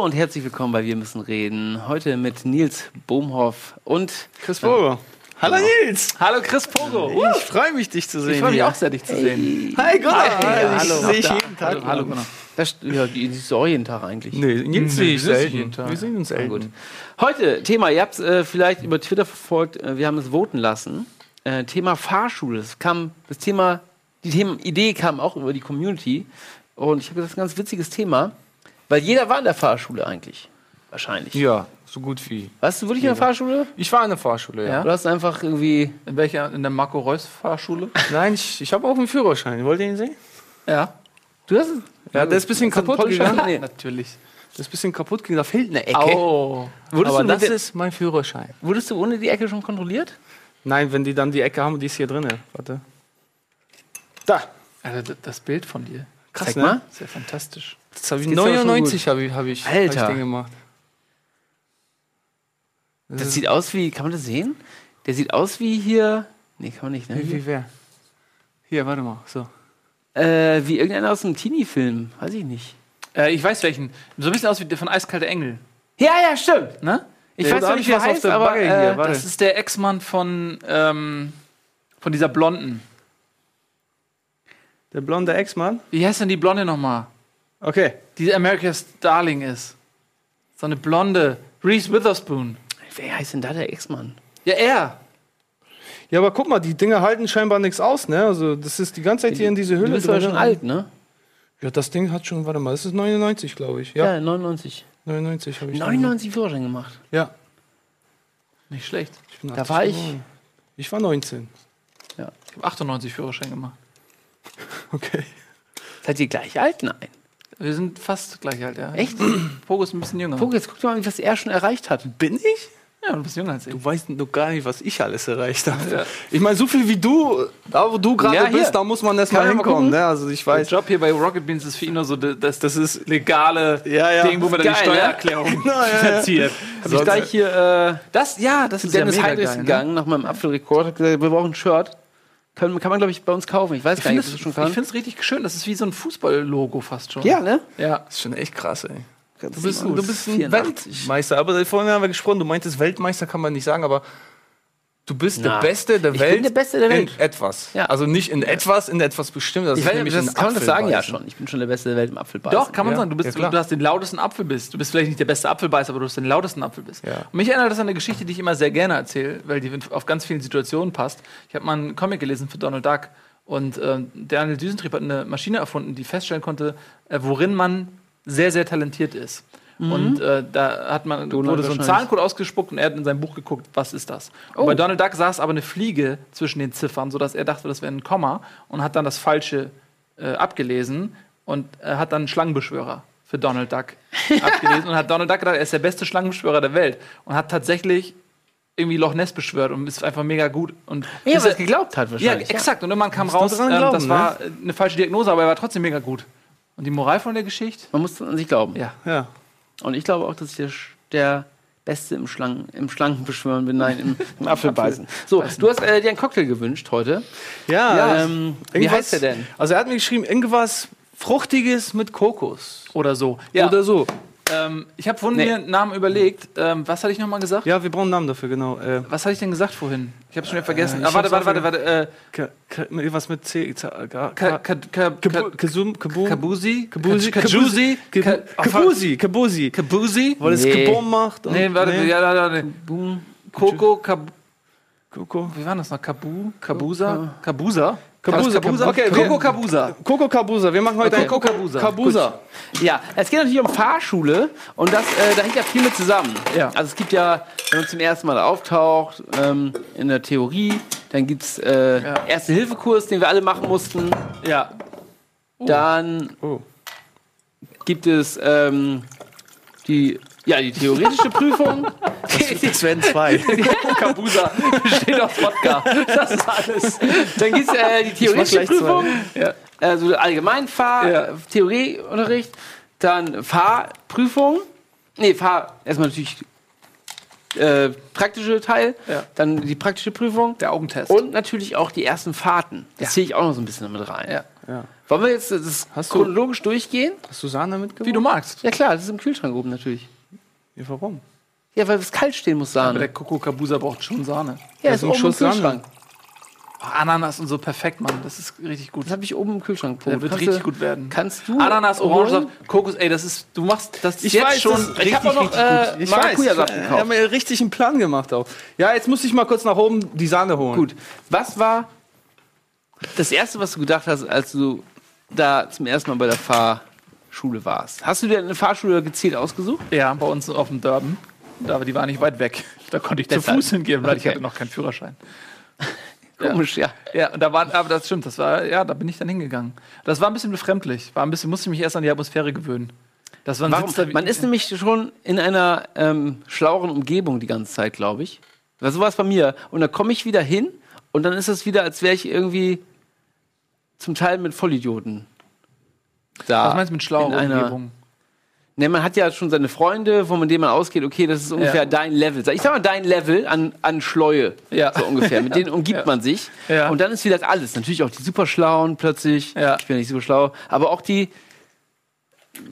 Hallo und herzlich willkommen bei Wir müssen reden. Heute mit Nils Bohmhoff und Chris Pogo. Hallo Nils! Hallo Chris Pogo. Ich freue mich, dich zu sehen. Ich freue mich auch sehr, dich zu sehen. Hi Gunnar! Ja, ich hallo. sehe ich jeden Tag. Hallo, hallo Gunnar. Das, ja, die siehst du auch jeden Tag eigentlich. Nee, Nils sehe ich selten. jeden Tag. Wir sehen uns Na selten. gut. Heute Thema, ihr habt es äh, vielleicht über Twitter verfolgt, äh, wir haben es voten lassen. Äh, Thema Fahrschule. Es kam, das Thema, die Themen, Idee kam auch über die Community. Und ich habe gesagt, das ist ein ganz witziges Thema, weil jeder war in der Fahrschule eigentlich. Wahrscheinlich. Ja, so gut wie. Warst du wirklich in der Fahrschule? Ich war in der Fahrschule, ja. Oder hast du einfach irgendwie. In welcher? In der Marco Reus Fahrschule? Nein, ich, ich habe auch einen Führerschein. Wollt ihr ihn sehen? Ja. Du hast Ja, der ist ein bisschen du kaputt Polnischer? gegangen. Nee. Natürlich. Der ist ein bisschen kaputt gegangen. Da fehlt eine Ecke. Oh. Wurdest, Aber du das ist mein Führerschein. wurdest du ohne die Ecke schon kontrolliert? Nein, wenn die dann die Ecke haben, die ist hier drin. Warte. Da. Also das Bild von dir. Krass, Zeig ne? mal. Ja fantastisch. Das habe ich geht's aber schon 99 habe ich, hab ich, hab ich den gemacht. Das sieht aus wie, kann man das sehen? Der sieht aus wie hier. Nee, kann man nicht, ne? Wie, wie wer? Hier, warte mal. So. Äh, wie irgendeiner aus einem Teenie-Film. Weiß ich nicht. Äh, ich weiß welchen. So ein bisschen aus wie der von Eiskalte Engel. Ja, ja, stimmt. Ne? Ich Ja, weiß hab nicht, ich wie er heißt, der aber äh. Das ist der Ex-Mann von, ähm, von dieser Blonden. Der blonde Ex-Mann. Wie heißt denn die Blonde nochmal? Okay. Die America's Darling ist. So eine Blonde. Reese Witherspoon. wer heißt denn da der Ex-Mann? Ja, er. Ja, aber guck mal, die Dinger halten scheinbar nichts aus, ne? Also, das ist die ganze Zeit hier in diese Du Hülle bist aber drin. schon alt, ne? Ja, das Ding hat schon, warte mal, das ist 99, glaube ich. Ja, Ja, 99. 99 habe ich. dann 99 Führerschein gemacht. Ja. Nicht schlecht. Ich bin Da 80 war ich-. Ich war 19. Ich habe 98 Führerschein gemacht. Okay. Seid ihr gleich alt? Nein. Wir sind fast gleich alt, ja. Echt? Pogo ist ein bisschen jünger. Guck, jetzt guck doch mal, was er schon erreicht hat. Bin ich? Ja, du bist jünger als ich. Du weißt noch gar nicht, was ich alles erreicht habe. Ja. Ich meine, so viel wie du, da wo du gerade Ja, bist, da muss man erst Kann mal man mal hinkommen. Ne? Also ich Der weiß. Job hier bei Rocket Beans ist für ihn nur so das, das ist legale Ja, ja. Ding, wo man dann die ne? Steuererklärung ja, ja. verzieht. Hab ich gleich hier äh, Das, ja, das ist ja Dennis mega Heinrichs. Ne? gegangen, nach meinem Apfelrekord. Hat gesagt, wir brauchen ein Shirt. Können, kann man, glaube ich, bei uns kaufen. Ich weiß Ich gar finde nicht, ob es schon kann. ich find's richtig schön. Das ist wie so ein Fußball-Logo fast schon. ja, ne? Ja. Das ist schon echt krass, ey. Du bist- du bist ein 84. Weltmeister. Aber vorhin haben wir gesprochen, du meintest Weltmeister kann man nicht sagen, aber du bist Na, der Beste der ich Welt. bin der Beste der Welt. In etwas. Ja. Also nicht in etwas, in etwas bestimmt. Das Ich ist weiß, nämlich das kann man das sagen ja schon. Ich bin schon der Beste der Welt im Apfelbeißen. Doch, kann man Ja, sagen. Du, bist, ja, du hast den lautesten Apfel bist. Du bist vielleicht nicht der beste Apfelbeißer, aber du hast den lautesten Apfel bist. Ja. Und mich erinnert das an eine Geschichte, die ich immer sehr gerne erzähle, weil die auf ganz vielen Situationen passt. Ich habe mal einen Comic gelesen für Donald Duck und ähm, Daniel Düsentrieb hat eine Maschine erfunden, die feststellen konnte, äh, worin man sehr, sehr talentiert ist. Und äh, da hat man, Mhm. Donald wurde so ein. Zahlencode ausgespuckt und er hat in seinem Buch geguckt, was ist das? Und Oh. bei Donald Duck saß aber eine Fliege zwischen den Ziffern, sodass er dachte, das wäre ein Komma und hat dann das Falsche äh, abgelesen und äh, hat dann Schlangenbeschwörer für Donald Duck abgelesen und hat Donald Duck gedacht, er ist der beste Schlangenbeschwörer der Welt und hat tatsächlich irgendwie Loch Ness beschwört und ist einfach mega gut. Und Ja, weil er- es geglaubt hat ja, wahrscheinlich. exakt. Und irgendwann kam raus, ähm, glauben, das ne? war äh, eine falsche Diagnose, aber er war trotzdem mega gut. Und die Moral von der Geschichte? Man muss an sich glauben. Ja. Ja. Und ich glaube auch, dass ich der, der Beste im, Schlangen, im Schlangenbeschwören bin. Nein, im, im Apfelbeißen. So, du hast äh, dir einen Cocktail gewünscht heute. Ja, Ja, ähm, wie heißt der denn? Also er hat mir geschrieben, irgendwas Fruchtiges mit Kokos. Oder so. Ja. Oder so. Ähm, ich habe vorhin Nee. mir einen Namen überlegt. Ähm, was hatte ich nochmal gesagt? Ja, wir brauchen einen Namen dafür, genau. Äh, Was hatte ich denn gesagt vorhin? Ich habe schon wieder vergessen. Äh, ah, warte, warte, warte, warte. Äh, Ka- Ka- irgendwas mit C. Kabusi? Kabusi? Kajusi? Kabu- Kabusi, Kabusi. Kabusi? Weil es. Gebom macht. Nee, warte, ja, ja, ja, nee. Boom. Coco, Kab Koko. wie war das noch? Kabu? Kabusa? Kabusa? Kabusa, Kabusa? okay, Coco Kabusa. Koko Kabusa. Wir machen heute Okay, ein Coco Kabusa. Kabusa. Ja, es geht natürlich um Fahrschule und das, äh, da hängt ja viel mit zusammen. Ja. Also es gibt ja, wenn man zum ersten Mal auftaucht, ähm, in der Theorie, dann gibt es äh, Ja. Erste-Hilfe-Kurs, den wir alle machen mussten. Ja. Dann Oh. gibt es ähm, die, ja, die theoretische Prüfung. Werden zwei. Kabusa besteht aus Wodka. Das ist alles. Dann gibt es äh, die theoretische. Prüfung. Ja. Also allgemein Fahr Ja. Theorieunterricht, dann Fahrprüfung. Nee, Fahr erstmal natürlich äh, praktische Teil, Ja. dann die praktische Prüfung Der Augentest. und natürlich auch die ersten Fahrten. Das Ja. zähle ich auch noch so ein bisschen damit rein. ja. Ja. Wollen wir jetzt das Hast du- chronologisch durchgehen? Hast du Sahne mitgebracht? Wie du magst. Ja klar, das ist im Kühlschrank oben natürlich. Ja, warum? Ja, weil es kalt stehen muss, Aber Sahne. der Coco Kabusa braucht schon Sahne. ja, das ist ist oben Schuss Sahne. Kühlschrank. Oh, Ananas und so perfekt, Mann. Das ist richtig gut. Das habe ich oben im Kühlschrank. Der wird richtig gut werden. Kannst du Ananas? Orangensaft, Kokos, ey, das ist, du machst das Ich jetzt weiß, schon das- richtig, ich hab auch noch, äh. Ich Maracuja-Saft weiß, ich gekauft. habe mir richtig einen Plan gemacht auch. Ja, jetzt muss ich mal kurz nach oben die Sahne holen. Gut. Was war das Erste, was du gedacht hast, als du da zum ersten Mal bei der Fahrschule warst? Hast du dir eine Fahrschule gezielt ausgesucht? Ja, bei uns auf dem Durban. Da, die war nicht weit weg. Da konnte ich zu. Fuß hingehen, weil ich Okay. hatte noch keinen Führerschein. Komisch, ja. Ja, und da war, aber das stimmt, das war, ja, da bin ich dann hingegangen. Das war ein bisschen befremdlich. War ein bisschen, musste ich mich erst an die Atmosphäre gewöhnen. Das war Warum? Da Man ist nämlich schon in einer ähm, schlaueren Umgebung die ganze Zeit, glaube ich. Das war sowas bei mir. Und dann komme ich wieder hin und dann ist es wieder, als wäre ich irgendwie zum Teil mit Vollidioten da. Was meinst du mit schlauer Umgebung? Ne, man hat ja schon seine Freunde, von denen man ausgeht, okay, das ist ungefähr Ja. dein Level. Ich sag mal, dein Level an, an Schleue. Ja. So ungefähr. Mit denen umgibt Ja. man sich. Ja. Und dann ist wieder alles. Natürlich auch die Superschlauen plötzlich. Ja. Ich bin nicht super schlau. Aber auch die,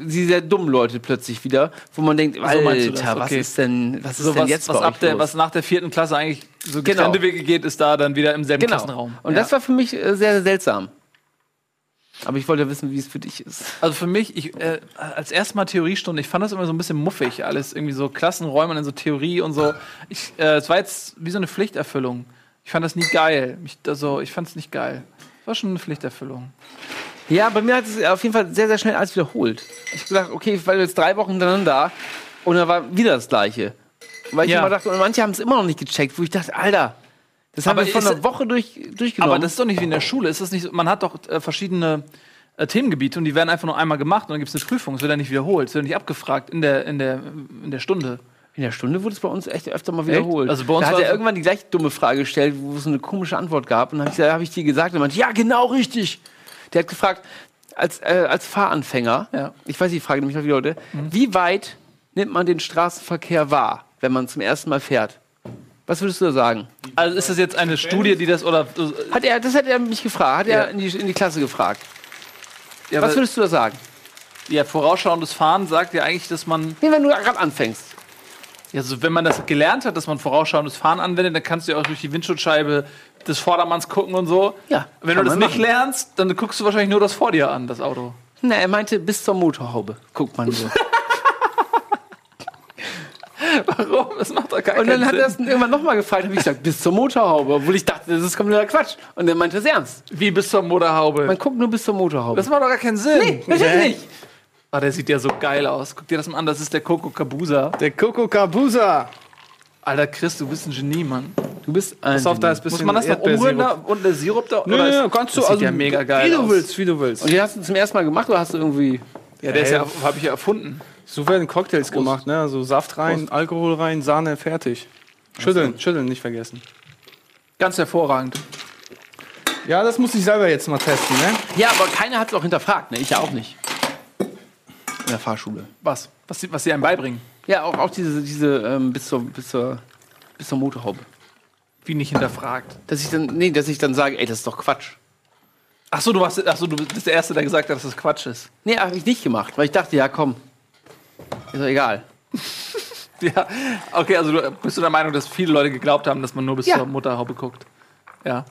die sehr dummen Leute plötzlich wieder, wo man denkt, Alter, das, was okay. ist denn, was ist So denn was, jetzt was, ab der, los? was nach der vierten Klasse eigentlich so Genau. getrennte Wege geht, ist da dann wieder im selben Genau. Klassenraum. Und ja. das war für mich äh, sehr, sehr seltsam. Aber ich wollte wissen, wie es für dich ist. Also für mich, ich, äh, als erstes Mal Theoriestunde, ich fand das immer so ein bisschen muffig, alles irgendwie so Klassenräume und dann so Theorie und so. Ich, äh, es war jetzt wie so eine Pflichterfüllung. Ich fand das nie geil. Mich, also, ich fand es nicht geil. Es war schon eine Pflichterfüllung. Ja, bei mir hat es auf jeden Fall sehr, sehr schnell alles wiederholt. Ich habe gesagt, okay, ich war jetzt drei Wochen hintereinander da und dann war wieder das Gleiche. Weil ich Ja. immer dachte, und manche haben es immer noch nicht gecheckt, wo ich dachte, Alter, das haben Aber wir vor ist- einer Woche durch, durchgenommen. Aber das ist doch nicht wie in der Schule. Ist das nicht so, man hat doch äh, verschiedene äh, Themengebiete und die werden einfach nur einmal gemacht und dann gibt es eine Prüfung. Es wird ja nicht wiederholt. Es wird nicht abgefragt in der, in der, in der Stunde. in der Stunde wurde es bei uns echt öfter mal wiederholt. Also bei uns da hat er irgendwann die gleiche dumme Frage gestellt, wo es eine komische Antwort gab. Und dann habe ich, hab ich die gesagt und meinte, ja, genau richtig. Der hat gefragt, als, äh, als Fahranfänger, Ja. ich weiß die Frage nämlich noch wie Leute, wie weit nimmt man den Straßenverkehr wahr, wenn man zum ersten Mal fährt? Was würdest du da sagen? Also ist das jetzt eine Studie, die das oder äh, Hat er, das hat er mich gefragt, hat Ja. er in die, in die Klasse gefragt. ja, Was würdest du da sagen? ja, vorausschauendes Fahren sagt ja eigentlich, dass man Nee, wenn du gerade anfängst. Ja, also wenn man das gelernt hat, dass man vorausschauendes Fahren anwendet, dann kannst du ja auch durch die Windschutzscheibe des Vordermanns gucken und so. Ja, Wenn du das nicht machen. lernst, dann guckst du wahrscheinlich nur das vor dir an, das Auto. Na, er meinte bis zur Motorhaube. Guckt man so. Das macht doch gar Und dann keinen hat Sinn. er es irgendwann nochmal gefragt, habe ich gesagt, bis zur Motorhaube, obwohl ich dachte, das ist kompletter Quatsch. Und er meinte es ernst. Wie bis zur Motorhaube. Man guckt nur bis zur Motorhaube. Das macht doch gar keinen Sinn. nee, natürlich nicht. Ah, der sieht ja so geil aus. Guck dir das mal an, das ist der Coco Kabusa. Der Coco Kabusa. Alter Chris, du bist ein Genie, Mann. Du bist ein Pass auf, da ist ein Muss bisschen man das noch umrühren da? Und der Sirup da? Nö, Oder nö, ist- kannst du das also sieht ja mega geil Wie du aus. willst, wie du willst. Und den hast du zum ersten Mal gemacht oder hast du irgendwie. Ja, der ist ja, Ey. habe ich ja erfunden. So werden Cocktails gemacht, ne? Also Saft rein, Alkohol rein, Sahne, fertig. Schütteln, schütteln, nicht vergessen. Ganz hervorragend. Ja, das muss ich selber jetzt mal testen, ne? Ja, aber keiner hat es auch hinterfragt, ne? Ich ja auch nicht. In der Fahrschule. Was? Was sie, was sie einem beibringen. Ja, auch, auch diese, diese ähm, bis, zur, bis, zur, bis zur Motorhaube. Wie nicht hinterfragt. Dass ich dann, nee, dass ich dann sage, ey, das ist doch Quatsch. Ach so, du warst, ach so, du bist der Erste, der gesagt hat, dass das Quatsch ist. Nee, habe ich nicht gemacht, weil ich dachte, ja, komm. Ist doch egal. Ja, okay, also du, bist du der Meinung, dass viele Leute geglaubt haben, dass man nur bis Ja. zur Mutterhaube guckt? Ja.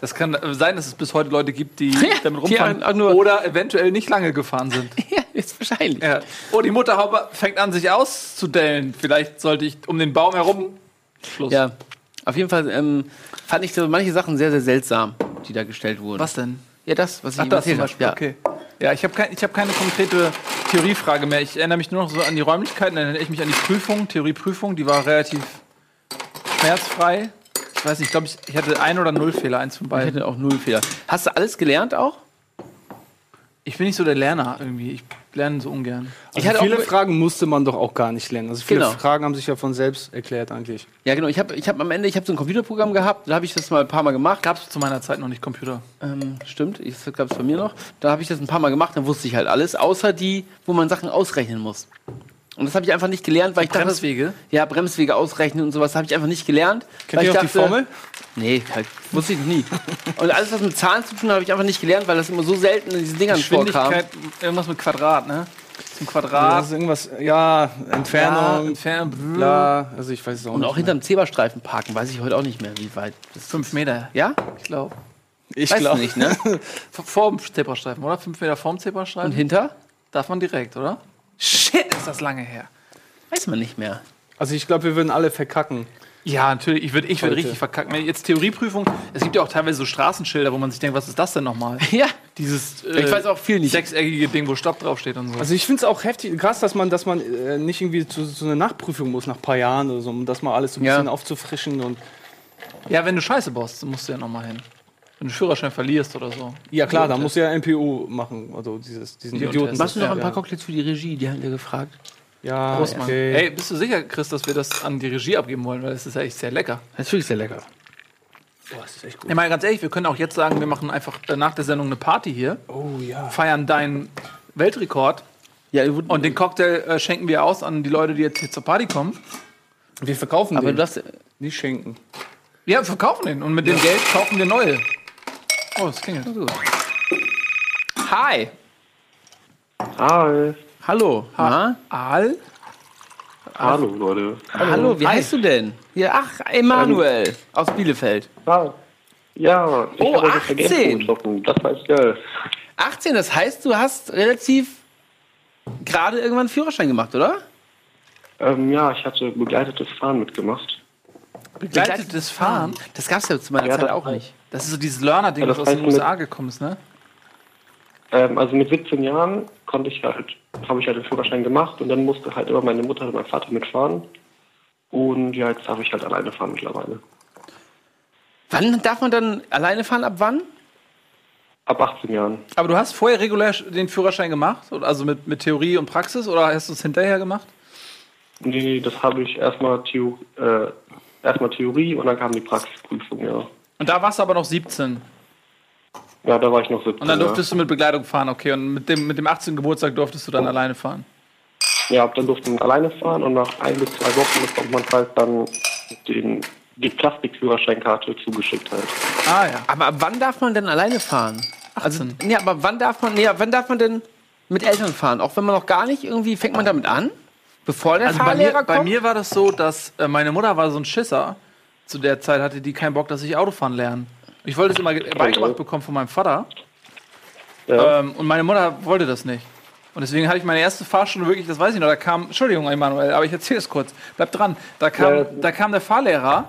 Das kann sein, dass es bis heute Leute gibt, die Ja, damit die rumfahren auch nur- oder eventuell nicht lange gefahren sind. ja, ist wahrscheinlich. Ja. Oh, die Mutterhaube fängt an, sich auszudellen. Vielleicht sollte ich um den Baum herum. Schluss. Ja, auf jeden Fall ähm, fand ich so manche Sachen sehr, sehr seltsam, die da gestellt wurden. Was denn? Ja, das, was ich Ach, ihm das zum erzählt Beispiel. habe. Ja. Okay. Ja, ich habe kein, ich hab keine konkrete Theoriefrage mehr. Ich erinnere mich nur noch so an die Räumlichkeiten. Dann erinnere ich mich an die Prüfung, Theorieprüfung. Die war relativ schmerzfrei. Ich weiß nicht, ich glaube, ich, ich hatte ein oder null Fehler, eins von Ich beiden. hätte auch null Fehler. Hast du alles gelernt auch? Ich bin nicht so der Lerner irgendwie. Ich lerne so ungern. Ich Also hatte viele auch- Fragen musste man doch auch gar nicht lernen. Also viele Genau. Fragen haben sich ja von selbst erklärt eigentlich. Ja, genau. Ich habe ich hab am Ende, ich habe so ein Computerprogramm gehabt, da habe ich das mal ein paar Mal gemacht. Gab es zu meiner Zeit noch nicht Computer. Ähm, stimmt, ich- das gab es bei mir noch. Da habe ich das ein paar Mal gemacht, dann wusste ich halt alles, außer die, wo man Sachen ausrechnen muss. Und das habe ich einfach nicht gelernt, weil ich dachte, Bremswege? ja, Bremswege ausrechnen und sowas habe ich einfach nicht gelernt. Kennt ihr ich auch die Formel? Nee, halt, wusste ich nie. Und alles, was mit Zahlen zu tun hat, habe ich einfach nicht gelernt, weil das immer so selten in diesen Dingern vorkam. Geschwindigkeit, irgendwas mit Quadrat, ne? Zum Ja, Quadrat. das ist irgendwas, ja, Entfernung, Entfernung. bla, also ich weiß es auch Und nicht. auch hinterm Zebrastreifen parken, weiß ich heute auch nicht mehr, wie weit. Das Fünf Meter. ja? Ich glaube. ich Weiß glaube nicht, ne? Vor dem Zebrastreifen, oder? Fünf Meter vorm Und Zebrastreifen? hinter? Darf man direkt, oder? Shit, ist das lange her. Weiß man nicht mehr. Also ich glaube, wir würden alle verkacken. Ja, natürlich. Ich würde ich würd Heute. richtig verkacken. Wenn Jetzt Theorieprüfung. Es gibt ja auch teilweise so Straßenschilder, wo man sich denkt, was ist das denn nochmal? Ja. Dieses Ich äh, weiß auch viel nicht. sechseckige Ding, wo Stopp draufsteht und so. Also ich finde es auch heftig, krass, dass man, dass man äh, nicht irgendwie zu so einer Nachprüfung muss nach ein paar Jahren oder so, um das mal alles so ein Ja. bisschen aufzufrischen und ja, wenn du Scheiße baust, musst du ja nochmal hin. Wenn du Führerschein verlierst oder so. ja klar, da Idiotentest. muss ja MPU machen, also dieses, diesen. Idioten. Machst du noch Ja, ein paar ja. Cocktails für die Regie? Die haben wir gefragt. Ja, Prost, Mann. okay. Ey, bist du sicher, Chris, dass wir das an die Regie abgeben wollen? Weil es ist ja echt sehr lecker. Das ist wirklich sehr lecker. Boah, das ist echt gut. Ja, mal ganz ehrlich, wir können auch jetzt sagen, wir machen einfach nach der Sendung eine Party hier, Oh ja. feiern deinen Weltrekord Ja, und den Cocktail äh, schenken wir aus an die Leute, die jetzt hier zur Party kommen. Wir verkaufen aber den, du hast. nicht schenken. Ja, wir verkaufen den und mit dem Geld kaufen wir neue. Oh, das klingelt. Hi. Hi. Hallo. Na? Aal? Hallo, Leute. Hallo, wie Hi. heißt du denn? Ja, ach, Emanuel aus Bielefeld. Ah, ja, ich Oh, habe heute 18. vergessen. Das echt geil. 18, das heißt, du hast relativ gerade irgendwann einen Führerschein gemacht, oder? Ähm, ja, ich hatte begleitetes Fahren mitgemacht. Begleitetes Fahren? Das gab es ja zu meiner Ja, Zeit auch nicht. Das ist so dieses Learner-Ding, Ja, das was aus den USA gekommen ist, ne? Ähm, also mit 17 Jahren konnte ich halt, habe ich halt den Führerschein gemacht und dann musste halt immer meine Mutter und mein Vater mitfahren. Und ja, jetzt darf ich halt alleine fahren mittlerweile. Wann darf man dann alleine fahren? Ab wann? Ab 18 Jahren. Aber du hast vorher regulär den Führerschein gemacht? Also mit, mit Theorie und Praxis? Oder hast du es hinterher gemacht? Nee, das habe ich erstmal Theo äh, erstmal Theorie und dann kam die Praxisprüfung, ja. Und da warst du aber noch 17. Ja, da war ich noch 17. Und dann ja. durftest du mit Begleitung fahren, okay. Und mit dem, mit dem 18. Geburtstag durftest du dann alleine fahren. Ja, dann durfte man alleine fahren und nach ein bis zwei Wochen bekommt man halt dann den, die Plastikführerscheinkarte zugeschickt halt. Ah ja. Aber ab wann darf man denn alleine fahren? Also, 18. nee, aber wann darf man, nee, wann darf man denn mit Eltern fahren? Auch wenn man noch gar nicht irgendwie, fängt man damit an? Bevor der Also bei Fahrlehrer mir, bei kommt? mir war das so, dass äh, meine Mutter war so ein Schisser. Zu der Zeit hatte die keinen Bock, dass ich Autofahren lerne. Ich wollte es immer ge- beigebracht bekommen von meinem Vater. Ja. Ähm, und meine Mutter wollte das nicht. Und deswegen hatte ich meine erste Fahrstunde wirklich, das weiß ich noch, da kam, Entschuldigung, Emanuel, aber ich erzähle es kurz, bleib dran. Da kam, Ja. da kam der Fahrlehrer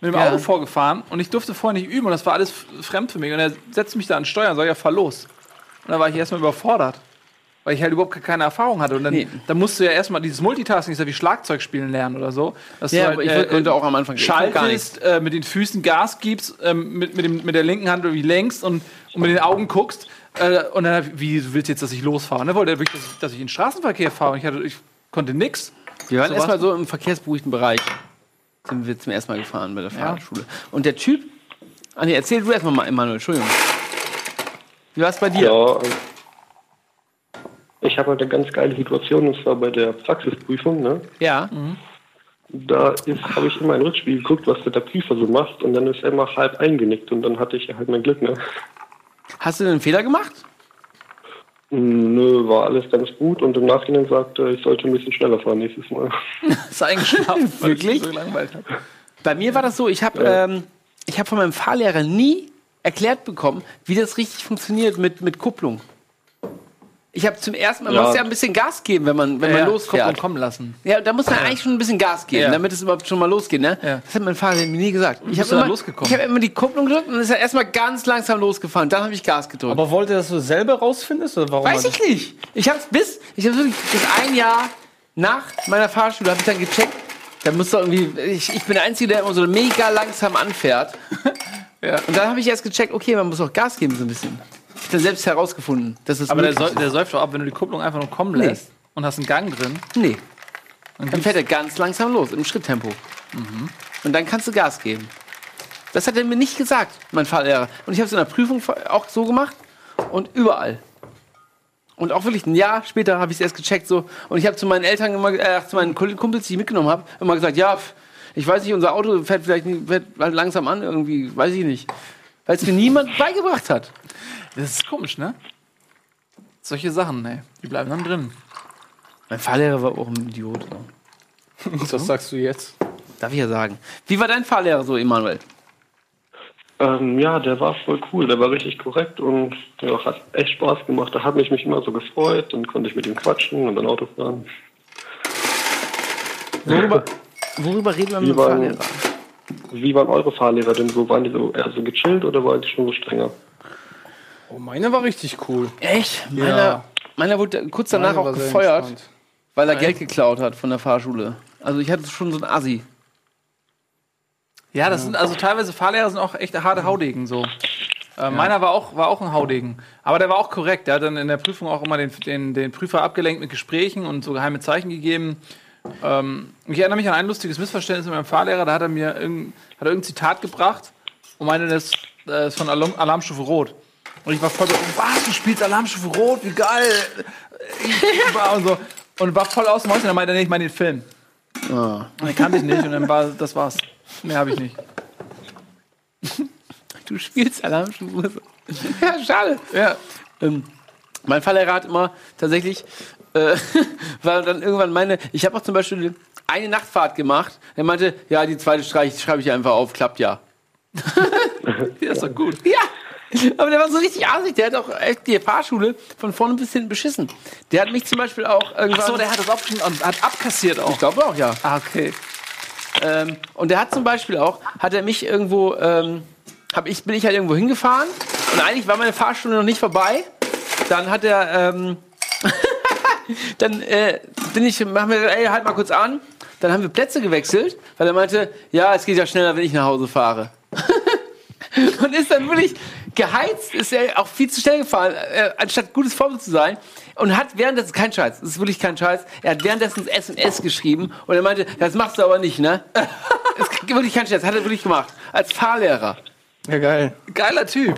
mit dem Ja. Auto vorgefahren und ich durfte vorher nicht üben und das war alles fremd für mich. Und er setzte mich da an Steuern, sag ja, fahr los. Und da war ich erstmal überfordert. Weil ich halt überhaupt keine Erfahrung hatte. Und dann, Nee. dann musst du ja erstmal dieses Multitasking, ist ja wie Schlagzeug spielen lernen oder so. Dass Ja, du aber ich wollte- konnte auch am Anfang- schaltest, äh, mit den Füßen Gas gibst, ähm, mit, mit, dem, mit der linken Hand irgendwie lenkst und, und mit den Augen guckst. Äh, und dann, wie du willst jetzt, dass ich losfahre? Ne? Wollte er wirklich, dass ich, dass ich in den Straßenverkehr fahre? Und ich, hatte, ich konnte nix. Wir waren So erstmal so im verkehrsberuhigten Bereich. Sind wir zum ersten Mal gefahren bei der Fahrschule. Und der Typ. Ah, nee, erzähl du erstmal mal, Emanuel, Entschuldigung. Wie war es bei dir? Ja, ich habe halt eine ganz geile Situation und zwar bei der Praxisprüfung. Ne? Ja. Da habe ich immer ein Rückspiel geguckt, was der Prüfer so macht und dann ist er immer halb eingenickt und dann hatte ich halt mein Glück. Ne? Hast du einen Fehler gemacht? Nö, war alles ganz gut und im Nachhinein sagte er, ich sollte ein bisschen schneller fahren nächstes Mal. Ist eingeschlafen, Wirklich? so. Bei mir war das so, ich habe ähm, ich hab von meinem Fahrlehrer nie erklärt bekommen, wie das richtig funktioniert mit, mit Kupplung. Ich habe zum ersten Mal, man Ja. muss ja ein bisschen Gas geben, wenn man, wenn man losfährt. Kopplung kommen lassen. Ja, da muss man eigentlich schon ein bisschen Gas geben, Ja. damit es überhaupt schon mal losgeht, ne? Ja. Das hat mein Fahrer mir nie gesagt. Ich habe du immer, losgekommen? ich hab immer die Kupplung gedrückt und dann ist er erstmal ganz langsam losgefahren. Dann habe ich Gas gedrückt. Aber wollt ihr das so selber rausfindest oder warum? Weiß ich nicht. Ich habe es bis, ich habe wirklich bis ein Jahr nach meiner Fahrschule habe ich dann gecheckt. Da muss doch irgendwie, ich, ich bin der Einzige, der immer so mega langsam anfährt. Ja. Und dann habe ich erst gecheckt, okay, man muss auch Gas geben so ein bisschen. Ich habe dann selbst herausgefunden, dass es Aber der, säu- der säuft doch ab, wenn du die Kupplung einfach nur kommen Nee. lässt und hast einen Gang drin. Nee, Dann dann fährt er ganz langsam los, im Schritttempo. Und dann kannst du Gas geben. Das hat er mir nicht gesagt, mein Fahrlehrer. Und ich habe es in der Prüfung auch so gemacht und überall. Und auch wirklich ein Jahr später habe ich es erst gecheckt so. Und ich habe zu meinen Eltern immer, äh, zu meinen Kumpels, die ich mitgenommen habe, immer gesagt, ja, ich weiß nicht, unser Auto fährt vielleicht fährt halt langsam an irgendwie, weiß ich nicht. Weil es mir niemand beigebracht hat. Das ist komisch, ne? Solche Sachen, ne? Die bleiben dann drin. Mein Fahrlehrer war auch ein Idiot. So. Das sagst du jetzt. Darf ich ja sagen. Wie war dein Fahrlehrer so, Emanuel? Ähm, ja, der war voll cool, der war richtig korrekt und ja, hat echt Spaß gemacht. Da hat mich mich immer so gefreut, dann konnte ich mit ihm quatschen und dann Auto fahren. Worüber, worüber reden wir mit dem Fahrlehrer? Wie waren eure Fahrlehrer denn so? Waren die so eher so gechillt oder waren die schon so strenger? Oh, meine war richtig cool. Echt? Ja. Meiner, meiner wurde kurz danach auch gefeuert, weil er Geld geklaut hat von der Fahrschule. Also ich hatte schon so ein Assi. Ja, das sind also teilweise Fahrlehrer sind auch echt harte Haudegen so. Äh, Meiner war auch, war auch ein Haudegen. Aber der war auch korrekt. Der hat dann in der Prüfung auch immer den, den, den Prüfer abgelenkt mit Gesprächen und so geheime Zeichen gegeben. Ähm, ich erinnere mich an ein lustiges Missverständnis mit meinem Fahrlehrer. Da hat er mir irgendein, hat er irgendein Zitat gebracht und meinte, das äh, ist von Alarm, Alarmstufe Rot. Und ich war voll so, was, du spielst Alarmstufe Rot, wie geil. Und so. Und war voll aus dem Häuschen. Dann meinte er, nee, ich meine den Film. Ah. Und den kannte ich nicht und dann war, das war's. Mehr habe ich nicht. Du spielst Alarmstufe. ja, schade. Ja. Ähm, mein Fahrlehrer hat immer tatsächlich, äh, war dann irgendwann meine, ich habe auch zum Beispiel eine Nachtfahrt gemacht. Er meinte, ja, die zweite Streich schreibe ich einfach auf, klappt ja. Ja, ist doch gut. Ja, aber der war so richtig assig. Der hat auch echt die Fahrschule von vorne bis hinten beschissen. Der hat mich zum Beispiel auch irgendwann. Achso, der hat das aufgeschrieben und hat abkassiert auch. ich glaube auch, ja. Ah, okay. Ähm, und der hat zum Beispiel auch, hat er mich irgendwo, ähm, hab ich, bin ich halt irgendwo hingefahren und eigentlich war meine Fahrstunde noch nicht vorbei. Dann hat er, ähm, dann äh, bin ich, machen wir, ey, halt mal kurz an. Dann haben wir Plätze gewechselt, weil er meinte, ja, es geht ja schneller, wenn ich nach Hause fahre. und ist dann wirklich geheizt, ist er auch viel zu schnell gefahren, äh, anstatt gutes Vorbild zu sein. Und hat währenddessen, kein Scheiß, das ist wirklich kein Scheiß, er hat währenddessen SMS geschrieben und er meinte, das machst du aber nicht, ne? das ist wirklich kein Scheiß, hat er wirklich gemacht. Als Fahrlehrer. Ja, geil. Geiler Typ.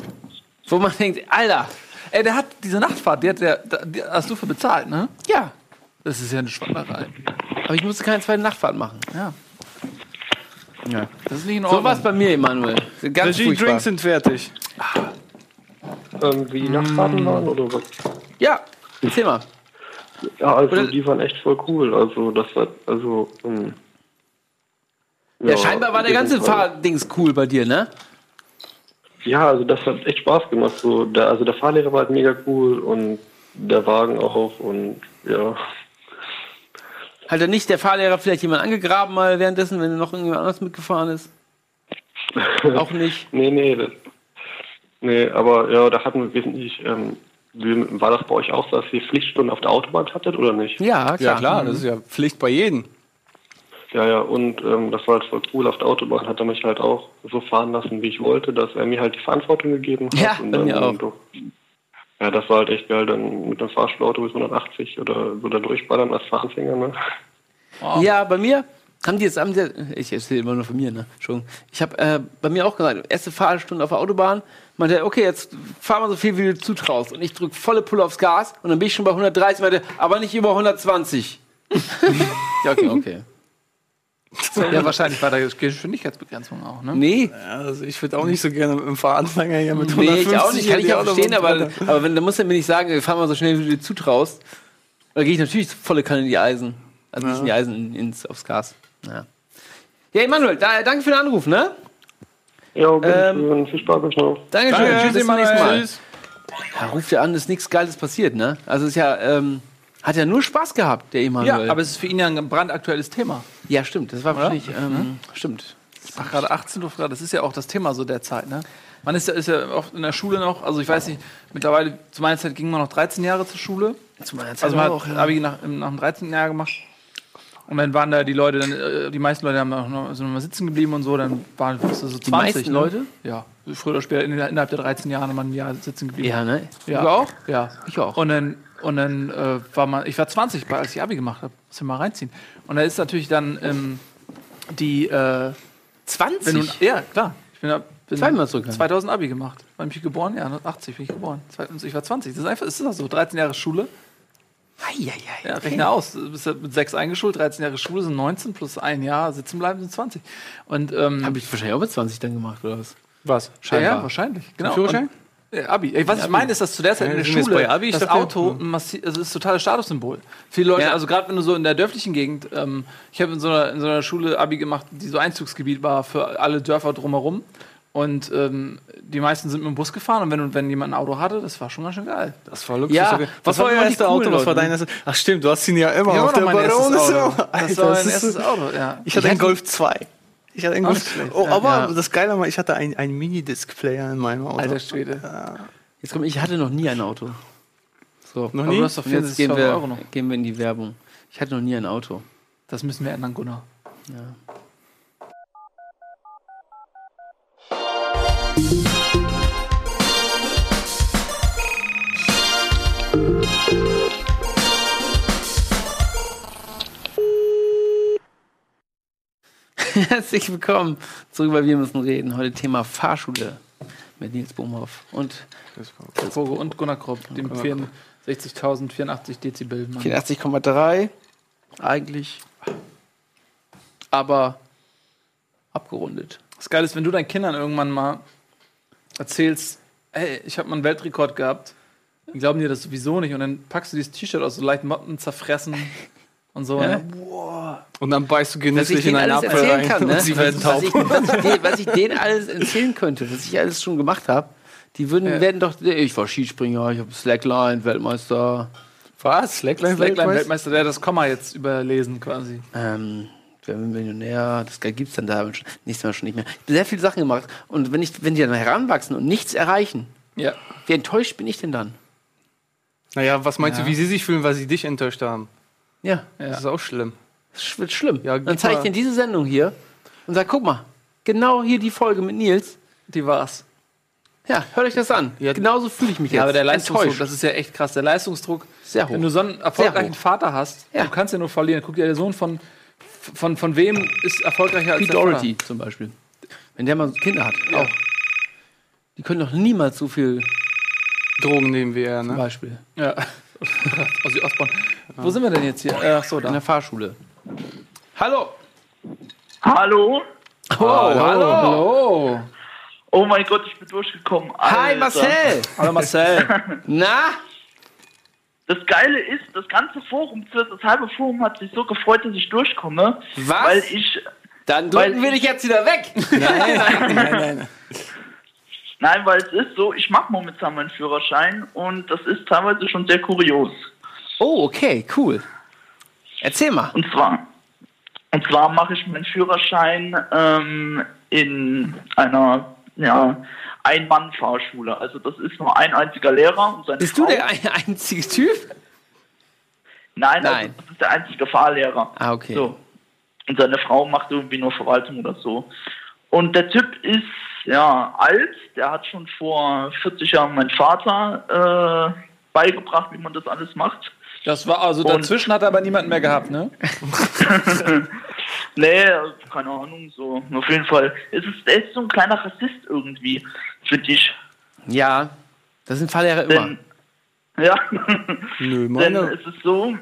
Wo man denkt, Alter, Ey, der hat diese Nachtfahrt, die, hat der, die hast du für bezahlt, ne? ja, Das ist ja eine Schweinerei. aber ich musste keine zweite Nachtfahrt machen. Ja. Ja. Das ist nicht in So Ordnung. war es bei mir, Emanuel. Ganz furchtbar. Drinks sind fertig. Ähm, wie die Nachtfahrten waren oder was? Ja, erzähl mal. Ja, also Oder- die waren echt voll cool. Also das war, also ähm, Ja, scheinbar war der ganze. Fahrdings cool bei dir, ne? Ja, also das hat echt Spaß gemacht. So, der, also der Fahrlehrer war halt mega cool und der Wagen auch und ja. Hat er nicht der Fahrlehrer vielleicht jemand angegraben mal währenddessen, wenn noch irgendjemand anders mitgefahren ist? Auch nicht. Nee, nee, das, nee, aber ja, da hatten wir wesentlich, ähm, war das bei euch auch so, dass ihr Pflichtstunden auf der Autobahn hattet oder nicht? Ja, klar. Ja, klar, das ist ja Pflicht bei jedem. Ja, ja, und ähm, das war halt voll cool. Auf der Autobahn hat er mich halt auch so fahren lassen, wie ich wollte, dass er mir halt die Verantwortung gegeben hat. Ja, und bei dann, mir auch. doch- Ja, das war halt echt geil, dann mit einem Fahrschulauto bis 180 oder so da durchballern als Fahranfänger, ne? Ja, bei mir haben die jetzt, haben die, ich erzähle immer nur von mir, ne? Entschuldigung. Ich habe äh, bei mir auch gesagt, erste Fahrstunde auf der Autobahn, meinte, er, okay, jetzt fahr mal so viel, wie du zutraust. Und ich drücke volle Pulle aufs Gas und dann bin ich schon bei 130, meinte, aber nicht über 120. ja, okay, okay. Ja, wahrscheinlich war da Geschwindigkeitsbegrenzung auch, ne? Nee, Ja, also ich würde auch nicht so gerne mit dem Fahranfänger hier mit nee, 150 ich auch nicht, kann ich auch verstehen, aber, aber wenn, dann muss er mir nicht sagen, fahr mal so schnell, wie du dir zutraust. Da gehe ich natürlich volle Kanne in die Eisen. Also nicht in die Eisen, in, ins, aufs Gas. Ja, ja Emanuel, da, danke für den Anruf, ne? Ja, Ähm, viel Spaß euch noch. Dankeschön, Danke, tschüss, bis zum nächsten Mal. Tschüss. Ja, ruft ja an, ist nichts Geiles passiert, ne? Also ist ja, ähm, hat ja nur Spaß gehabt, der Ja, Emanuel. aber es ist für ihn ja ein brandaktuelles Thema. ja, stimmt, das war wirklich, ähm, stimmt. Ach, gerade 18 Uhr, gerade, das ist ja auch das Thema so der Zeit, ne? Man ist ja, ist ja oft in der Schule noch, also ich weiß nicht, mittlerweile, zu meiner Zeit ging man noch 13 Jahre zur Schule. Zu meiner Zeit Also man auch, hat ja. Abi nach, nach dem 13. Jahr gemacht. Und dann waren da die Leute, dann, äh, die meisten Leute haben auch noch, sind noch mal sitzen geblieben und so, dann waren es so 20 meisten ne? Leute? Ja, früher oder später, in- innerhalb der 13 Jahre man ein Jahr sitzen geblieben. Ja, ne? Ja. Du auch? Ja. Ich auch. Und dann, und dann äh, war man, ich war 20, als ich Abi gemacht habe. Muss ich mal reinziehen. Und da ist natürlich dann ähm, die, äh, 20? wenn du, ja, klar. Ich bin Bin Zweimal zurückgegangen. 2000 Abi gemacht. Wann bin ich geboren? Ja, 80 bin ich geboren. Ich war 20. Das ist einfach, ist das so? 13 Jahre Schule. Eieiei. Ja, rechne aus. Du bist ja mit sechs eingeschult, 13 Jahre Schule sind 19 plus ein Jahr sitzen bleiben sind 20. Und ähm, Habe ich wahrscheinlich auch mit 20 dann gemacht, oder was? Was? ja, scheinbar. ja, wahrscheinlich. Genau. Führerschein? Und, ja, Abi. Ey, Was ich meine, ist, dass zu der Zeit Ja, in der Schule bei Abi? Ich das Auto ein massi also ist totales Statussymbol. Viele Leute, Ja. also gerade wenn du so in der dörflichen Gegend, ähm, ich habe in, so einer- in so einer Schule Abi gemacht, die so Einzugsgebiet war für alle Dörfer drumherum. Und ähm, die meisten sind mit dem Bus gefahren und wenn, wenn jemand ein Auto hatte, das war schon ganz schön geil. Das war Luxus. Ja, Okay. das was war waren euer immer die erstes Auto? coolen Was war Leute, dein erstes? Ach stimmt, du hast ihn ja immer Ja, auf noch der mein erstes Baron. Auto. Das war mein das ist erstes Auto, ja. Ich hatte einen Golf 2. Ich hatte einen schlecht. Oh, aber Ja. das Geile war, ich hatte einen, einen Minidisc-Player in meinem Auto. Alter Schwede. Jetzt komm, ich hatte noch nie ein Auto. So. Noch nie? jetzt 64.000 gehen wir, gehen wir in die Werbung. Ich hatte noch nie ein Auto. Das müssen wir ändern, Gunnar. Ja. Herzlich willkommen zurück bei Wir müssen reden. Heute Thema Fahrschule mit Nils Bohmhoff und Fogo und Gunnar Kropp, dem 64.084 Dezibel. Mann. 84,3 eigentlich, aber abgerundet. Das Geile ist, wenn du deinen Kindern irgendwann mal erzählst, hey, ich habe mal einen Weltrekord gehabt, die glauben dir das sowieso nicht und dann packst du dieses T-Shirt aus, so leicht Motten zerfressen und so. Ja. Ne? Und dann beißt du Was ich genüsslich in einen Apfel rein kann, ne? und sie werden was, taub. ich, was, ich, denen- was ich denen alles erzählen könnte, was ich alles schon gemacht habe, die würden, Ja. werden doch, ich war Skispringer, ich habe Slackline, Weltmeister, Was? Slackline Slackline Weltmeister? Weltmeister, der hat das Komma jetzt überlesen quasi. ähm, wer wird Millionär, das gibt's dann da schon- nächstes Mal schon nicht mehr. Ich habe sehr viele Sachen gemacht und wenn, ich, wenn die dann heranwachsen und nichts erreichen, Ja. wie enttäuscht bin ich denn dann? Naja, was meinst Ja. du, wie sie sich fühlen, weil sie dich enttäuscht haben? Ja, ja. Das ist auch schlimm. das wird schlimm. Ja, dann zeige ich denen diese Sendung hier und sage, guck mal, genau hier die Folge mit Nils. Die war's. Ja, hört euch das an. Ja. Genauso fühle ich mich jetzt. Ja, aber der Leistungsdruck, Enttäuscht. das ist ja echt krass. Der Leistungsdruck, Sehr hoch. wenn du so einen erfolgreichen. Vater hast, Ja. du kannst ja nur verlieren. Guck dir der Sohn von, von, von wem ist erfolgreicher als Pete der Doherty zum Beispiel. Wenn der mal Kinder hat, auch. Die können doch niemals so viel, Drogen nehmen ja, zum ne? Beispiel. Vater? Ja. Ozzy Osbourne. Wo sind wir denn jetzt hier? Äh, Ach so, In da. der Fahrschule. Hallo! Hallo? Oh, hallo! Hallo. Oh mein Gott, ich bin durchgekommen. Hi Alter. Marcel! Hallo Marcel. Na? Das Geile ist, das ganze Forum, das halbe Forum hat sich so gefreut, dass ich durchkomme. Was? Weil ich, Dann drücken wir ich- dich jetzt wieder weg! Nein, nein, nein. nein, weil es ist so, ich mache momentan meinen Führerschein und das ist teilweise schon sehr kurios. Oh, okay, cool. Erzähl mal. Und zwar, und zwar mache ich meinen Führerschein ähm, in einer ja, Ein-Mann-Fahrschule. Also das ist nur ein einziger Lehrer und seine Bist du Frau. der ein- einzige Typ? Nein, Nein. Also das ist der einzige Fahrlehrer. Ah, okay. So. Und seine Frau macht irgendwie nur Verwaltung oder so. Und der Typ ist ja alt, der hat schon vor 40 Jahren mein Vater äh, beigebracht, wie man das alles macht. Das war also Und- dazwischen hat er aber niemanden mehr gehabt, ne? Nee, keine Ahnung, so. Auf jeden Fall. Es ist, er ist so ein kleiner Rassist irgendwie, finde ich. Ja, das sind Fahrlehrer immer. Denn, ja, Nö, denn meine. es ist so,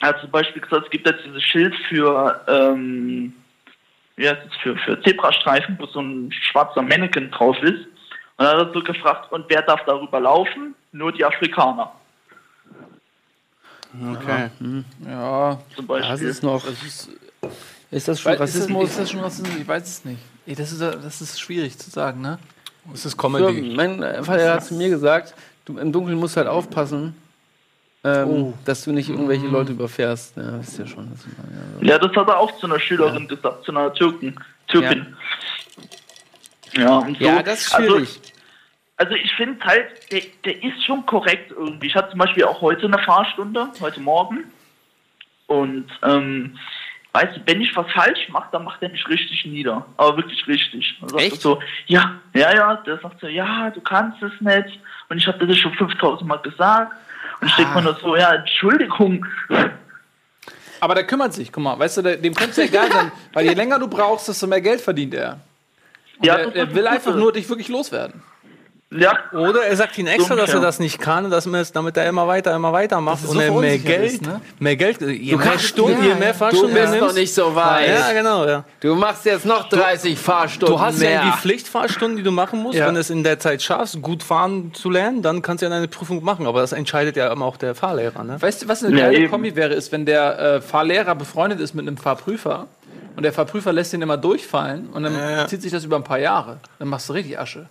er hat zum Beispiel gesagt, es gibt jetzt dieses Schild für, ähm, wie heißt es, für, für Zebrastreifen, wo so ein schwarzer Mannequin drauf ist. Und dann hat er so gefragt, und wer darf darüber laufen? Nur die Afrikaner, Okay. Ja. zum Beispiel. Das ist noch. Das ist, Ist das schon Weil- ist, das, Rassismus? ist das schon Rassismus? Ich weiß es nicht. Ey, das, ist, das ist schwierig zu sagen, ne? Das ist Ja, Comedy. mein äh, Vater hat zu mir gesagt, du im Dunkeln musst halt aufpassen, ähm, Oh. dass du nicht irgendwelche Mhm. Leute überfährst. Ja, das ist ja schon. Das ja, Ja, das hat er auch zu einer Schülerin gesagt, zu einer Türken, Türkin. Ja, und so. ja, das ist schwierig. Also ich finde halt, der, der ist schon korrekt irgendwie. Ich hatte zum Beispiel auch heute eine Fahrstunde, heute Morgen. Und ähm, weißt du, wenn ich was falsch mache, dann macht er mich richtig nieder. Aber wirklich richtig. Dann sagt Echt? so, ja, ja, ja, der sagt so, ja, du kannst es nicht. Und ich habe dir das schon 5000 Mal gesagt. Und ich denke Ah. mir nur so, ja, Entschuldigung. Aber der kümmert sich, guck mal, weißt du, dem könnte es ja egal sein, weil je länger du brauchst, desto mehr Geld verdient er. Ja, er, er will einfach nur dich wirklich loswerden. Ja, Oder er sagt ihnen extra, dass er ungefähr. das nicht kann, dass man es, damit er immer weiter, immer weiter macht und so er mehr Geld, ist, ne? mehr Geld, je mehr kannst- Stunden, ja, je mehr Du Fahrstunden bist er noch nimmst. nicht so weit. Ja, genau, ja. Du machst jetzt noch 30 Fahrstunden Du hast mehr. ja die Pflichtfahrstunden, die du machen musst. Ja. Wenn du es in der Zeit schaffst, gut fahren zu lernen, dann kannst du ja deine Prüfung machen. Aber das entscheidet ja immer auch der Fahrlehrer. Ne? Weißt du, was eine Ja, geile eben. Kombi wäre, ist, wenn der äh, Fahrlehrer befreundet ist mit einem Fahrprüfer und der Fahrprüfer lässt ihn immer durchfallen und dann Ja. zieht sich das über ein paar Jahre. Dann machst du richtig Asche.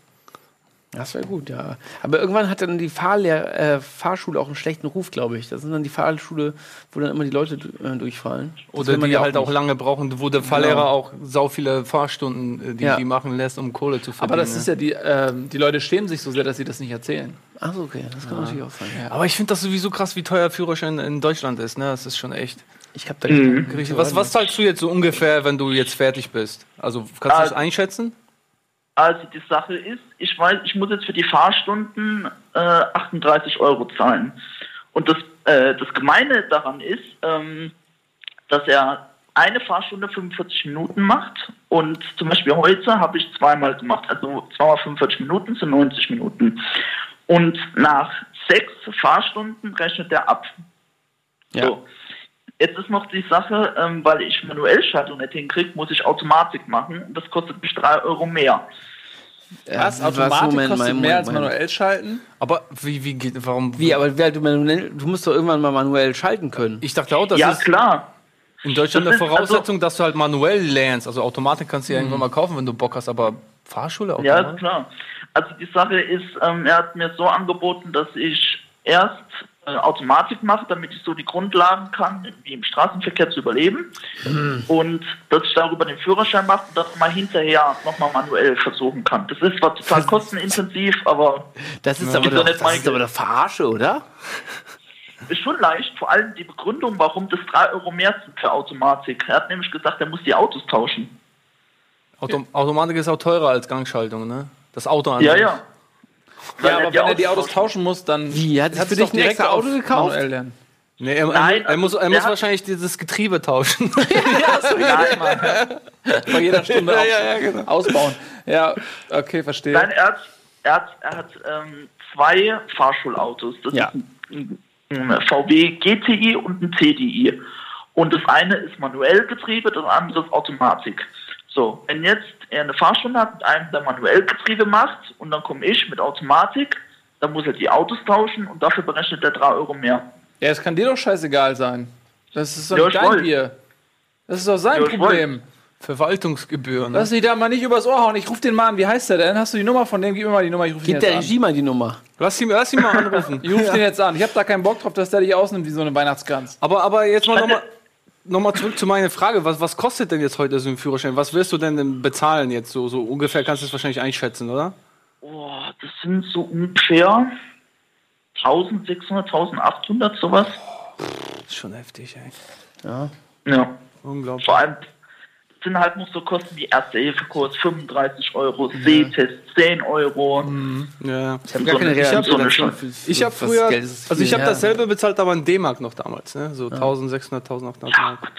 Das wäre gut, ja. Aber irgendwann hat dann die Fahrlehr äh, Fahrschule auch einen schlechten Ruf, glaube ich. Das sind dann die Fahrschule, wo dann immer die Leute äh, durchfallen. Das Oder die ja halt auch nicht. lange brauchen, wo der Fahrlehrer auch sau viele Fahrstunden, äh, die, Ja. die machen lässt, um Kohle zu verdienen. Aber das ist ja die, ähm, die Leute schämen sich so sehr, dass sie das nicht erzählen. Ach so, okay, das kann natürlich auch sein. Aber ich finde das sowieso krass, wie teuer Führerschein in Deutschland ist. Ne? Das ist schon echt. Ich habe da Richtig. Was, was zahlst du jetzt so ungefähr, wenn du jetzt fertig bist? Also kannst du das Ah. einschätzen? Also die Sache ist, ich weiß, ich muss jetzt für die Fahrstunden äh, 38 Euro zahlen. Und das, äh, das Gemeine daran ist, ähm, dass er eine Fahrstunde 45 Minuten macht und zum Beispiel heute habe ich zweimal gemacht, also zweimal 45 Minuten sind 90 Minuten. Und nach sechs Fahrstunden rechnet er ab. Ja. So. Jetzt ist noch die Sache, ähm, weil ich Manuellschaltung nicht hinkriege, muss ich Automatik machen. Und das kostet mich 3 Euro mehr. Was? was? Automatik Moment, kostet Moment, mehr als manuell schalten? Aber wie, wie geht, warum? Wie, aber wer, du, manuell, du musst doch irgendwann mal manuell schalten können. Ich dachte auch, das ja, ist klar. in Deutschland Das eine ist also- Voraussetzung, dass du halt manuell lernst. Also Automatik kannst du ja irgendwann mal kaufen, wenn du Bock hast, aber Fahrschule Ja, Automatik? ist klar. Also die Sache ist, ähm, er hat mir so angeboten, dass ich erst äh, Automatik mache, damit ich so die Grundlagen kann, wie im Straßenverkehr zu überleben. Und dass ich darüber den Führerschein mache und das mal hinterher nochmal manuell versuchen kann. Das ist zwar total kostenintensiv, aber Das ist, aber, doch das ist aber eine Verarsche, oder? ist schon leicht. Vor allem die Begründung, warum das 3 Euro mehr sind für Automatik. Er hat nämlich gesagt, er muss die Autos tauschen. Auto Automatik ist auch teurer als Gangschaltung, ne? Das Auto an Ja, sich. ja. Weil Ja, er aber wenn er die Autos tauschen muss, dann Wie, hat sich hat's für dich ein direkt extra Auto gekauft? manuell lernen. Nee, er, Nein, er, er muss, er also muss wahrscheinlich dieses Getriebe tauschen. Bei jeder Stunde Ja, ja, ja, genau. ausbauen. Ja, okay, verstehe. Nein, er hat, er hat, er hat ähm, zwei Fahrschulautos. Das Ja. ist ein, ein VW GTI und ein TDI. Und das eine ist manuell Getriebe, das andere ist Automatik. So, wenn jetzt er eine Fahrstunde hat mit einem, der manuell Getriebe macht, und dann komme ich mit Automatik, dann muss er die Autos tauschen und dafür berechnet er 3 Euro mehr. Ja, es kann dir doch scheißegal sein. Das ist doch Ja, dein. Bier. Das ist doch sein Ja, Problem. Verwaltungsgebühren. Ne? Lass dich da mal nicht übers Ohr hauen. Ich ruf den mal an. Wie heißt der denn? Hast du die Nummer von dem? Gib mir mal die Nummer. Ich ruf ihn Gib jetzt der an. Regie mal die Nummer. Lass ihn, lass ihn mal anrufen. Ich ruf den jetzt an. Ich hab da keinen Bock drauf, dass der dich ausnimmt wie so eine Weihnachtskranz. Aber, aber jetzt mal nochmal noch mal zurück zu meiner Frage. Was, was kostet denn jetzt heute so ein Führerschein? Was wirst du denn denn bezahlen jetzt? So, so ungefähr kannst du es wahrscheinlich einschätzen, oder? Oh, das sind so ungefähr 1600, 1800, sowas. Das ist schon heftig, ey. Ja. Unglaublich. Vor allem sind halt noch so Kosten wie Erste-Hilfe-Kurs 35 Euro, Sehtest 10 Euro. Ja. Ich habe keine Ich hab so Ich habe was früher, also ich habe dasselbe bezahlt, aber in D-Mark noch damals, ne? So 1600, 1800 Ja, Mark. Gott.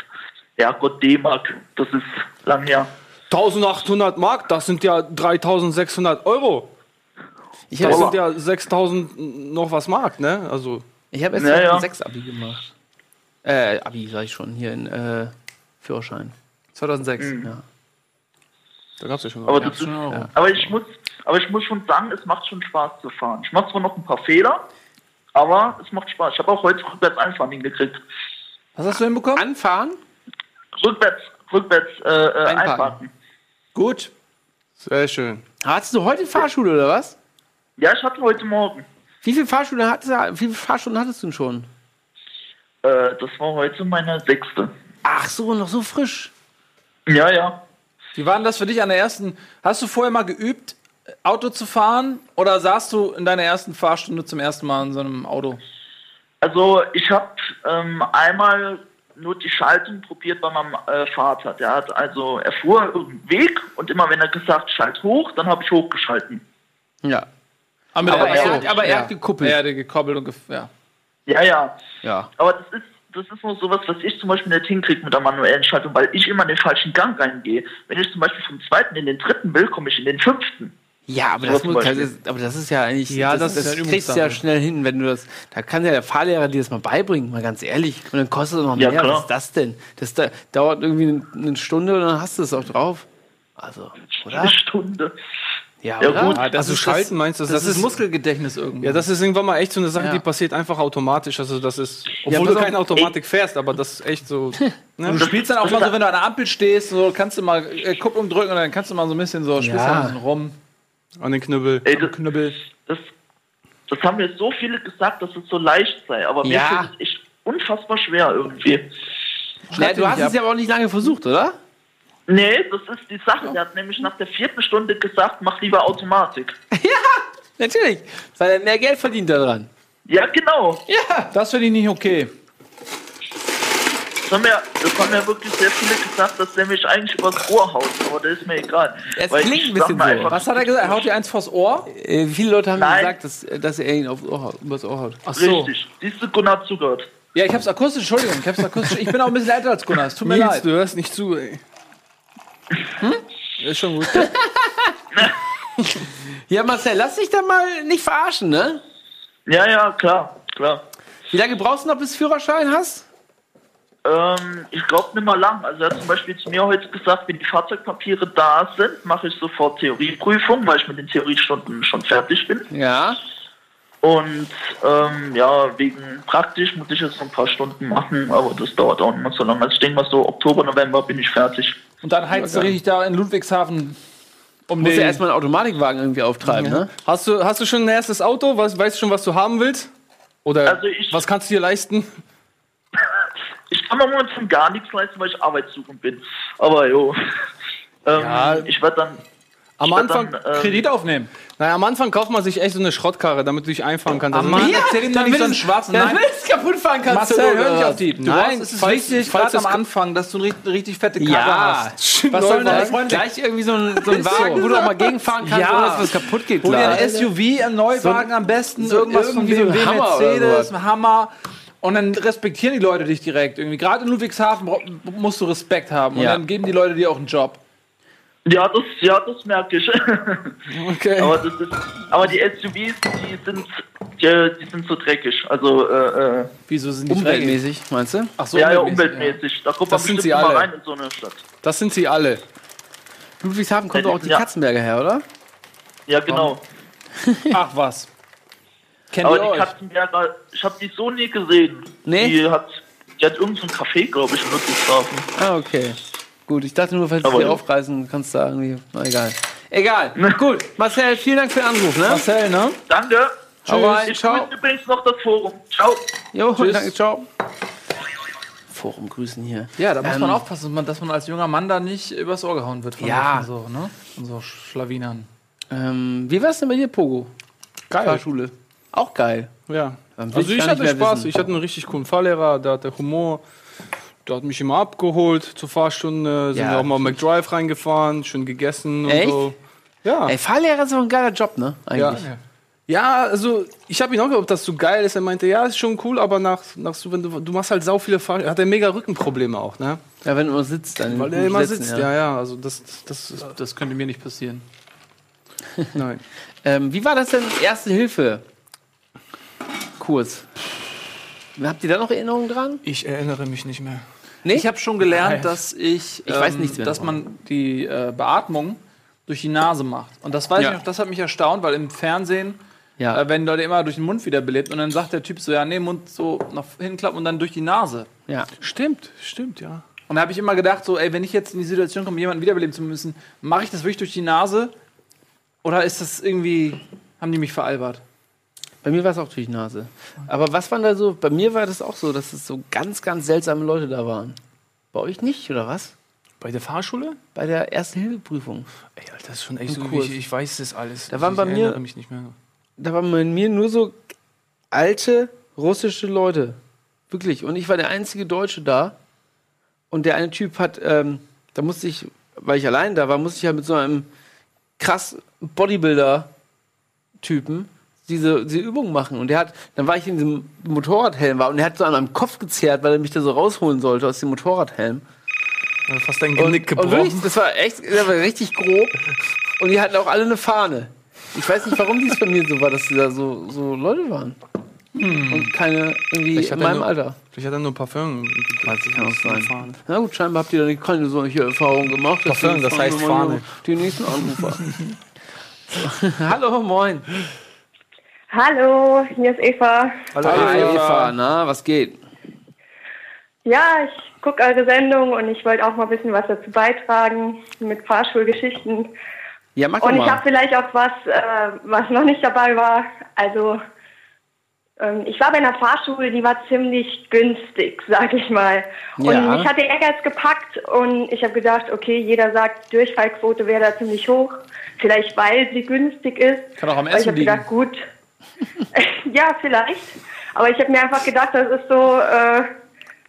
Ja, Gott, D-Mark, das ist lang her. 1800 Mark, das sind ja 3600 Euro. Ich Das habe sind ja 6000 noch was Mark, ne? Also, ich hab jetzt Ja, ja. ein 6 Abi gemacht. Äh, Abi sag ich schon, hier in äh, Führerschein. 2006. Ja. da gab's ja schon Aber, das ist, schon Euro. aber, ich muss, aber ich muss schon sagen, es macht schon Spaß zu fahren. Ich mache zwar noch ein paar Fehler, aber es macht Spaß. Ich habe auch heute rückwärts einfahren hingekriegt. Was hast du hinbekommen? Anfahren? Rückwärts, rückwärts äh, äh, Einparken. einfahren. Gut. Sehr schön. Hattest du heute Fahrschule oder was? Ja, ich hatte heute Morgen. Wie viele Fahrstunden hattest du, wie viele Fahrstunden hattest du denn schon? Äh, das war heute meine sechste. Ach so, noch so frisch. Ja, ja. Wie war denn das für dich an der ersten? Hast du vorher mal geübt, Auto zu fahren? Oder saßt du in deiner ersten Fahrstunde zum ersten Mal in so einem Auto? Also ich habe ähm, einmal nur die Schaltung probiert bei meinem äh, Vater. Der hat also, er fuhr irgendeinen Weg und immer wenn er gesagt, schalt hoch, dann habe ich hochgeschalten. Ja. Aber, Aber er hat- aber er hat gekuppelt. Er hat gekoppelt und gef ja. Ja, ja. Ja. Aber das ist, das ist nur sowas, was ich zum Beispiel nicht hinkriege mit der manuellen Schaltung, weil ich immer in den falschen Gang reingehe. Wenn ich zum Beispiel vom zweiten in den dritten will, komme ich in den fünften. Ja, aber So das, muss, das ist, aber das ist ja eigentlich. Ja, das das, ist ja kriegst du ja schnell hin, wenn du das. Da kann ja der Fahrlehrer dir das mal beibringen, mal ganz ehrlich. Und dann kostet es noch Ja, mehr. klar. Was ist das denn? Das da, dauert irgendwie eine, eine Stunde und dann hast du es auch drauf. Also, oder? Eine Stunde. Ja, Ja, oder? gut. Ah, das also ist schalten meinst du? Das, ist Muskelgedächtnis irgendwie. Ja, das ist irgendwann mal echt so eine Sache, Ja. die passiert einfach automatisch. Also das ist, obwohl du keine Automatik fährst, aber das ist echt so. Ne? Und du spielst dann auch mal so, wenn du an der Ampel stehst, so kannst du mal äh, Kupplung drücken und dann kannst du mal so ein bisschen so, spielst Ja. ein bisschen rum, An den Knüppel. Ey, das, Knüppel. das, das haben mir so viele gesagt, dass es so leicht sei, aber mir Ja. fällt es echt unfassbar schwer irgendwie. Na, du hast es ja aber auch nicht lange versucht, oder? Nee, das ist die Sache. Der hat nämlich nach der vierten Stunde gesagt, mach lieber Automatik. Natürlich. Weil er mehr Geld verdient daran. Ja, genau. Das finde ich nicht okay. Das haben, mir, das haben mir wirklich sehr viele gesagt, dass der mich eigentlich übers Ohr haut, aber das ist mir egal. Es Weil klingt ein bisschen so. Was hat er gesagt? Er haut dir eins vors Ohr? Äh, viele Leute haben mir Nein. gesagt, dass, dass er ihn aufs Ohr, haut- übers Ohr haut. Ach so. Richtig. Siehst du, Gunnar hat zugehört. Ja, ich hab's akustisch, Entschuldigung, ich hab's akustisch. Ich bin auch ein bisschen älter als Gunnar, es tut mir Nils, leid. du hörst nicht zu, ey. Ist schon gut. Ja, Marcel, lass dich da mal nicht verarschen, ne? Ja, ja, klar, klar. Wie lange brauchst du noch, bis du Führerschein hast? Ähm, ich glaube nicht mal lang. Also er hat zum Beispiel zu mir heute gesagt, wenn die Fahrzeugpapiere da sind, mache ich sofort Theorieprüfung, weil ich mit den Theoriestunden schon fertig bin. Ja. Und ähm, ja, wegen praktisch muss ich jetzt noch ein paar Stunden machen, aber das dauert auch nicht mehr so lange. Also ich denke mal so Oktober, November bin ich fertig. Und dann heizt du richtig da in Ludwigshafen um Musst den... ja erstmal einen Automatikwagen irgendwie auftreiben, ne? Hast du, hast du schon ein erstes Auto? Was, weißt du schon, was du haben willst? Oder Also ich- was kannst du dir leisten? Ich kann mir momentan gar nichts leisten, weil ich arbeitssuchend bin. Aber jo. Ähm, Ja. Ich werde dann. Am Anfang, dann, ähm, Kredit aufnehmen. naja, am Anfang kauft man sich echt so eine Schrottkarre, damit du dich einfahren kannst. Also Mann, Ja, erzähl ihm doch nicht so einen schwarzen Damit Nein. es kaputt fahren kannst. Marcel, du hör nicht auf die. Du Nein, brauchst, es ist falls- wichtig, falls gerade am Anfang, dass du eine richtig, richtig fette Karre Ja. hast. Was sollen deine Freunde... Gleich irgendwie so ein, so ein Ist Wagen, so. wo du auch mal gegenfahren kannst, Ja. ohne dass was kaputt geht. Hol dir ein SUV, einen Neuwagen am besten, so irgendwas von irgendwie so ein oder Mercedes, ein Hammer. Und dann respektieren die Leute dich direkt. Irgendwie. Gerade in Ludwigshafen musst du Respekt haben. Und dann geben die Leute dir auch einen Job. Ja, das, ja, das merke ich. Okay. aber, das ist, aber die SUVs, die sind, die, die sind so dreckig. Also, äh, äh, Wieso sind die Umweltmäßig, meinst du? Ach so, ja, ja, umweltmäßig, umweltmäßig. Da kommt Das man sind sie mal alle. rein in so eine Stadt. Das sind sie alle. Ludwigshafen kommt Ja, doch auch die ja. Katzenberger her, oder? Ja, genau. Ja. Ach was. Kennt Aber ihr die euch? Katzenberger, ich habe die so nie gesehen. Nee? Die hat, die hat irgendein so ein Café, glaube ich, in Ludwigshafen. Ah, okay. Gut, ich dachte nur, falls sie ja. aufreißen, kannst du da irgendwie. Na, egal. Egal. Gut, Marcel, vielen Dank für den Anruf, ne? Marcel, ne? Danke. Hau rein, Ich ciao. grüße übrigens noch das Forum. Ciao. Jo, danke, ciao. Forum grüßen hier. Ja, da muss Ähm, man aufpassen, dass man, als junger Mann da nicht übers Ohr gehauen wird von Ja. so, ne? Von so Schlawinern. Ähm, wie war's denn bei dir, Pogo? Geil. Fahrschule. Auch geil. Ja. Also ich hatte Spaß. wissen. Ich hatte einen richtig coolen Fahrlehrer, der hatte Humor. Der hat mich immer abgeholt zur Fahrstunde. Sind Ja, wir auch mal McDrive reingefahren, schön gegessen Echt? und so. Ja. Ey, Fahrlehrer ist auch ein geiler Job, ne? Ja. Eigentlich. ja, also ich habe ihn auch gefragt, ob das so geil ist. Er meinte, ja, ist schon cool, aber nach, nach so, wenn du, du machst halt sau viele Fahr hat er mega Rückenprobleme auch, ne? Ja, wenn du immer sitzt, dann. Weil er immer sitzt, ja, ja. Also das, das ist, Das könnte mir nicht passieren. nein. Ähm, wie war das denn, Erste Hilfe? Kurs. Habt ihr da noch Erinnerungen dran? Ich erinnere mich nicht mehr. Nee? Ich habe schon gelernt, Nein. dass ich, Ich weiß ähm, nichts mehr dass davon. man die äh, Beatmung durch die Nase macht. Und das weiß Ja. ich noch, das hat mich erstaunt, weil im Fernsehen ja. äh, werden Leute immer durch den Mund wiederbelebt und dann sagt der Typ so, ja, nee, Mund so nach hinklappen und dann durch die Nase. ja. Stimmt, stimmt, ja. Und da habe ich immer gedacht, so, ey, wenn ich jetzt in die Situation komme, jemanden wiederbeleben zu müssen, mache ich das wirklich durch die Nase? Oder ist das irgendwie, haben die mich veralbert? Bei mir war es auch durch die Nase. Aber was war da so? Bei mir war das auch so, dass es so ganz, ganz seltsame Leute da waren. Bei euch nicht, oder was? Bei der Fahrschule? Bei der Erste-Hilfe-Prüfung. Ey, Alter, das ist schon echt so, ich, ich weiß das alles. Da waren bei mir-. Da waren bei mir nur so alte russische Leute. Wirklich. Und ich war der einzige Deutsche da. Und der eine Typ hat, ähm, da musste ich, weil ich allein da war, musste ich halt mit so einem krass Bodybuilder-Typen diese, diese Übung machen. Und der hat, dann war ich in diesem Motorradhelm war und er hat so an meinem Kopf gezerrt, weil er mich da so rausholen sollte aus dem Motorradhelm. Fast dein Genick und wirklich, gebrochen. das war echt, das war richtig grob. Und die hatten auch alle eine Fahne. Ich weiß nicht, warum dies bei mir so war, dass da so, so Leute waren. Und keine irgendwie in er meinem nur- Alter. Vielleicht hat er nur Parfum. Weiß ich auch sein. Na gut, scheinbar habt ihr da keine solche Erfahrungen gemacht. Parfum, das heißt Fahne. Die nächsten Anrufer. Hallo, moin. Hallo, hier ist Eva. Hallo, Hi, Eva, na, was geht? Ja, ich gucke eure Sendung und ich wollte auch mal ein bisschen was dazu beitragen mit Fahrschulgeschichten. Ja, mach doch Und ich habe vielleicht auch was, äh, was noch nicht dabei war. Also ähm, ich war bei einer Fahrschule, die war ziemlich günstig, sag ich mal. Und Ja. mich hat der Ehrgeiz gepackt und ich habe gedacht, okay, jeder sagt, Durchfallquote wäre da ziemlich hoch. Vielleicht weil sie günstig ist. Kann auch am Aber ich Essen habe gedacht, gut. ja, vielleicht. Aber ich habe mir einfach gedacht, das ist so, äh,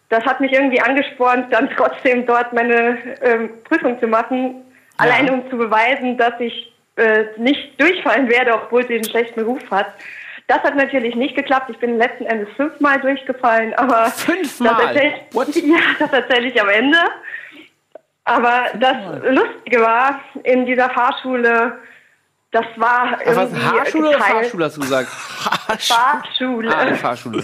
das hat mich irgendwie angespornt, dann trotzdem dort meine ähm, Prüfung zu machen. Allein um zu beweisen, dass ich äh, nicht durchfallen werde, obwohl sie einen schlechten Ruf hat. Das hat natürlich nicht geklappt. Ich bin letzten Endes fünfmal durchgefallen, aber Fünfmal? Das erzähl, What? Ja, das erzähle ich am Ende. Aber das Lustige war, in dieser Fahrschule, das war irgendwie Haarschule oder geteilt- Fahrschule hast du gesagt? Fahrschule. Ah, Fahrschule.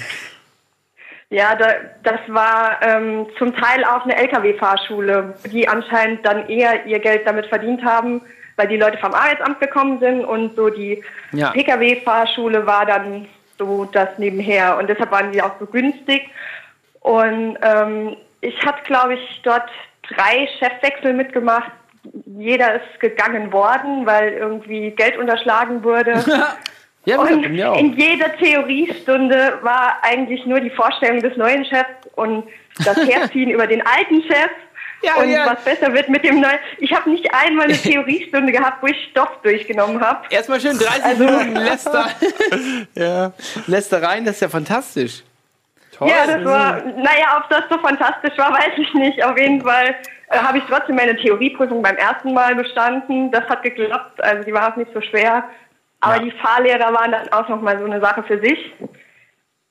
Ja, da, das war ähm, zum Teil auch eine Lkw-Fahrschule, die anscheinend dann eher ihr Geld damit verdient haben, weil die Leute vom Arbeitsamt gekommen sind und so die Ja. Pkw-Fahrschule war dann so das nebenher und deshalb waren die auch so günstig. Und ähm, ich hatte, glaube ich, dort drei Chefwechsel mitgemacht. Jeder ist gegangen worden, weil irgendwie Geld unterschlagen wurde. Ja, Und bei mir auch. in jeder Theoriestunde war eigentlich nur die Vorstellung des neuen Chefs und das Herziehen über den alten Chef. Ja, und ja. was besser wird mit dem neuen. Ich habe nicht einmal eine Theoriestunde gehabt, wo ich Stoff durchgenommen habe. Erstmal schön 30 Also- Minuten Läster, Ja. Lästereien, das ist ja fantastisch. Toll. Ja, das war, naja, ob das so fantastisch war, weiß ich nicht. Auf jeden Fall äh, habe ich trotzdem meine Theorieprüfung beim ersten Mal bestanden. Das hat geklappt, also die war auch nicht so schwer. Aber die Fahrlehrer waren dann auch nochmal so eine Sache für sich.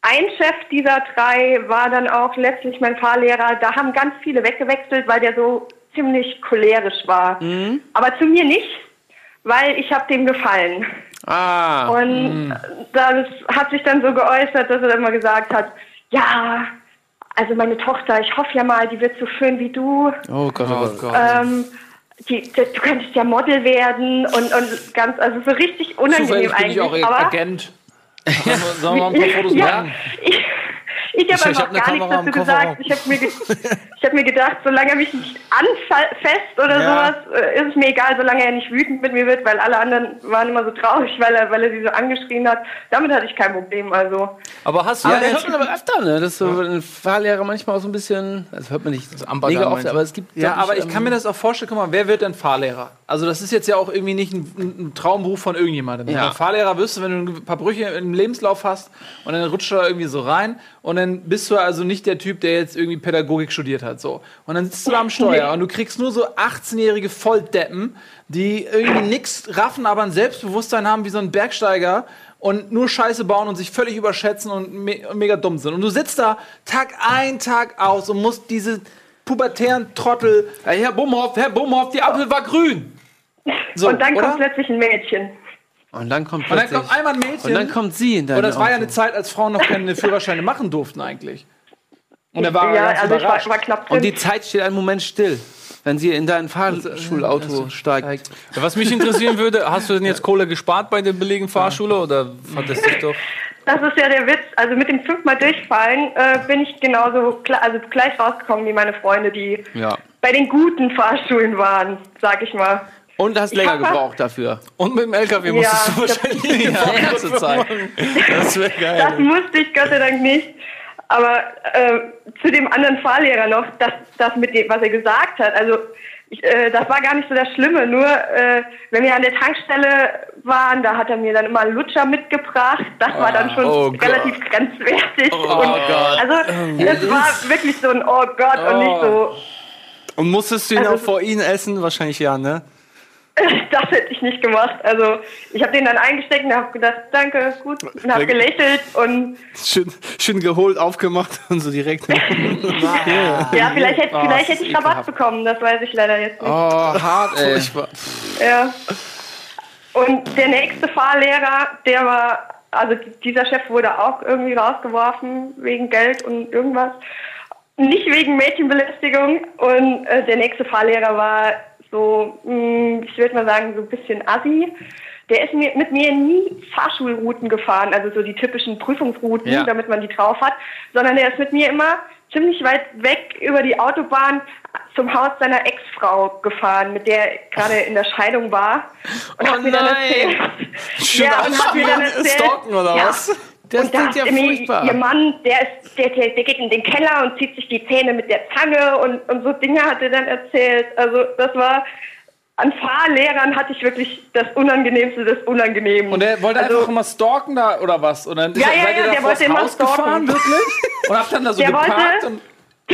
Ein Chef dieser drei war dann auch letztlich mein Fahrlehrer. Da haben ganz viele weggewechselt, weil der so ziemlich cholerisch war. Aber zu mir nicht, weil ich habe dem gefallen. Ah, Und das hat sich dann so geäußert, dass er dann immer gesagt hat, ja, also meine Tochter, ich hoffe ja mal, die wird so schön wie du. oh Gott, oh Gott. Ähm, die, die, du könntest ja Model werden und, und ganz, also so richtig unangenehm Zufällig bin eigentlich. ich auch aber Agent. Sollen wir, sollen wir mal ein paar Fotos ja, machen? ich, ich Ich- habe ich einfach hab gar nichts dazu gesagt. Ich habe mir, ge ich hab mir gedacht, solange er mich nicht anfasst oder Ja. sowas, äh, ist es mir egal, solange er nicht wütend mit mir wird, weil alle anderen waren immer so traurig, weil er, weil er sie so angeschrien hat. Damit hatte ich kein Problem. Also Aber hast du Ja, ja das hört man aber öfter, ne? Dass so ein Fahrlehrer manchmal auch so ein bisschen, das hört man nicht Ambergarten mega oft, aber es gibt. Ja, aber ich ähm, kann mir das auch vorstellen, guck mal, wer wird denn Fahrlehrer? Also das ist jetzt ja auch irgendwie nicht ein, ein Traumberuf von irgendjemandem. Ja. Fahrlehrer wirst du, wenn du ein paar Brüche im Lebenslauf hast und dann rutscht du da irgendwie so rein und dann bist du also nicht der Typ, der jetzt irgendwie Pädagogik studiert hat. So. Und dann sitzt du da am Steuer und du kriegst nur so 18-jährige Volldeppen, die irgendwie nix raffen, aber ein Selbstbewusstsein haben wie so ein Bergsteiger und nur Scheiße bauen und sich völlig überschätzen und, me und mega dumm sind. Und du sitzt da Tag ein, Tag aus und musst diese pubertären Trottel. Hey, Herr Bumhoff, Herr Bumhoff, die Ampel war grün. So, und dann oder? kommt plötzlich ein Mädchen. Und dann kommt Und dann kommt einmal ein Mädchen. und dann kommt sie in deine Und das war ja eine Zeit, als Frauen noch keine Führerscheine machen durften eigentlich. Und er war ja, ganz also ich war, überrascht. war knapp drin. Und die Zeit steht einen Moment still, wenn sie in dein Fahrschulauto steigt. Was mich interessieren würde, hast du denn jetzt Kohle gespart bei der billigen Fahrschule oder hat das dich doch. Das ist ja der Witz. Also mit dem fünfmal durchfallen äh, bin ich genauso also gleich rausgekommen wie meine Freunde, die Ja. bei den guten Fahrschulen waren, sag ich mal. Und hast länger gebraucht dafür. Und mit dem LKW Ja, musstest du das- wahrscheinlich Die ganze Zeit. Das wäre Das geil. musste ich Gott sei Dank nicht. Aber äh, zu dem anderen Fahrlehrer noch, das, das mit dem, was er gesagt hat, also ich, äh, das war gar nicht so das Schlimme. Nur äh, wenn wir an der Tankstelle waren, da hat er mir dann immer Lutscher mitgebracht. Das war dann schon oh Gott. relativ grenzwertig. Oh und Gott. Also es war wirklich so ein Oh Gott und nicht so. Und musstest du ihn Also- auch vor ihnen essen? Wahrscheinlich ja, ne? das hätte ich nicht gemacht. Also ich habe den dann eingesteckt und habe gedacht, danke, gut, und habe gelächelt und Schön, schön geholt, aufgemacht und so direkt. ja, vielleicht hätte, Oh, vielleicht das hätte ich Rabatt bekommen, das weiß ich leider jetzt nicht. Oh, hart, ey. Furchtbar. Ja. Und der nächste Fahrlehrer, der war, also dieser Chef wurde auch irgendwie rausgeworfen wegen Geld und irgendwas. Nicht wegen Mädchenbelästigung. Und äh, der nächste Fahrlehrer war so, mh, ich würde mal sagen, so ein bisschen assi. Der ist mir, mit mir nie Fahrschulrouten gefahren, also so die typischen Prüfungsrouten, Ja. damit man die drauf hat, sondern der ist mit mir immer ziemlich weit weg über die Autobahn zum Haus seiner Ex-Frau gefahren, mit der er gerade in der Scheidung war. Und Oh hat mir dann erzählt. Schön ja, und hat mir dann erzählt. Stalken oder ja. was? Das und da klingt ja hat mir furchtbar. Ihr Mann, der, ist, der, der, der geht in den Keller und zieht sich die Zähne mit der Zange und, und so Dinge hat er dann erzählt. Also das war, an Fahrlehrern hatte ich wirklich das Unangenehmste des Unangenehmen. Und der wollte Also- einfach immer stalken da oder was? Und dann Ja, ja, ja, der wollte immer Haus stalken. gefahren, wirklich? Und habt dann da so Der geparkt wollte- und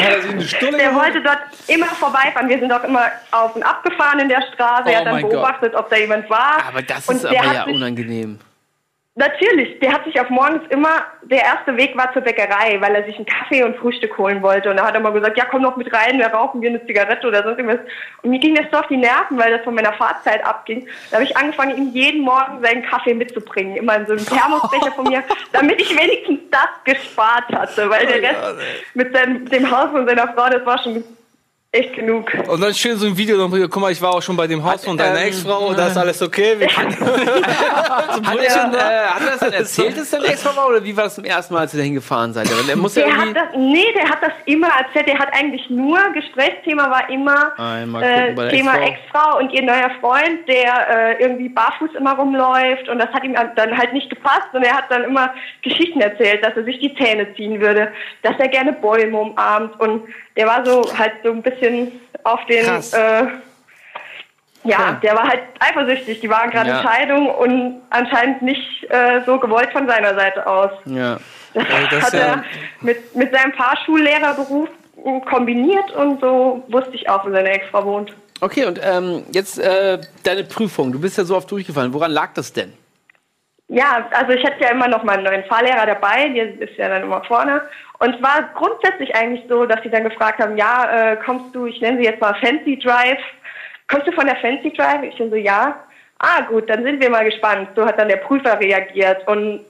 hat er sich eine Stulle Der wollte dort immer vorbeifahren. Wir sind auch immer auf und ab gefahren in der Straße. Oh er hat dann mein Gott. beobachtet, ob da jemand war. Aber das Und ist aber hat ja sich- unangenehm. Natürlich, der hat sich auf morgens immer, der erste Weg war zur Bäckerei, weil er sich einen Kaffee und Frühstück holen wollte. Und da hat er mal gesagt, ja komm doch mit rein, wir rauchen wir eine Zigarette oder sonst irgendwas. Und mir ging das so auf die Nerven, weil das von meiner Fahrzeit abging. Da habe ich angefangen, ihm jeden Morgen seinen Kaffee mitzubringen, immer in so einem Thermosbecher von mir, damit ich wenigstens das gespart hatte, weil der Rest mit seinem, dem Haus von seiner Frau, das war schon echt genug. Und dann schön so ein Video noch, guck mal, ich war auch schon bei dem Haus von deiner ähm, Ex-Frau, da ist alles okay. Wir können Hat er, äh, hat er das dann erzählt, dass er extra war? Oder wie war das zum ersten Mal, als ihr da hingefahren seid? Weil er muss ja Der irgendwie. hat das, nee, der hat das immer erzählt. Der hat eigentlich nur, Gesprächsthema war immer äh, der Thema Ex-Frau. Ex-Frau und ihr neuer Freund, der äh, irgendwie barfuß immer rumläuft. Und das hat ihm dann halt nicht gepasst. Und er hat dann immer Geschichten erzählt, dass er sich die Zähne ziehen würde, dass er gerne Bäume umarmt. Und der war so halt so ein bisschen auf den... Krass. Äh, ja, der war halt eifersüchtig. Die waren gerade Ja. in Scheidung und anscheinend nicht äh, so gewollt von seiner Seite aus. Ja. das hat ist ja- er mit, mit seinem Fahrschullehrerberuf kombiniert und so wusste ich auch, wo seine Ex-Frau wohnt. Okay, und ähm, jetzt äh, deine Prüfung. Du bist ja so oft durchgefallen. Woran lag das denn? Ja, also ich hatte ja immer noch meinen neuen Fahrlehrer dabei, der ist ja dann immer vorne. Und es war grundsätzlich eigentlich so, dass sie dann gefragt haben, ja, äh, kommst du, ich nenne sie jetzt mal Fancy Drive, kommst du von der Fancy Drive? Ich dann so, ja. Ah, gut, dann sind wir mal gespannt. So hat dann der Prüfer reagiert. Und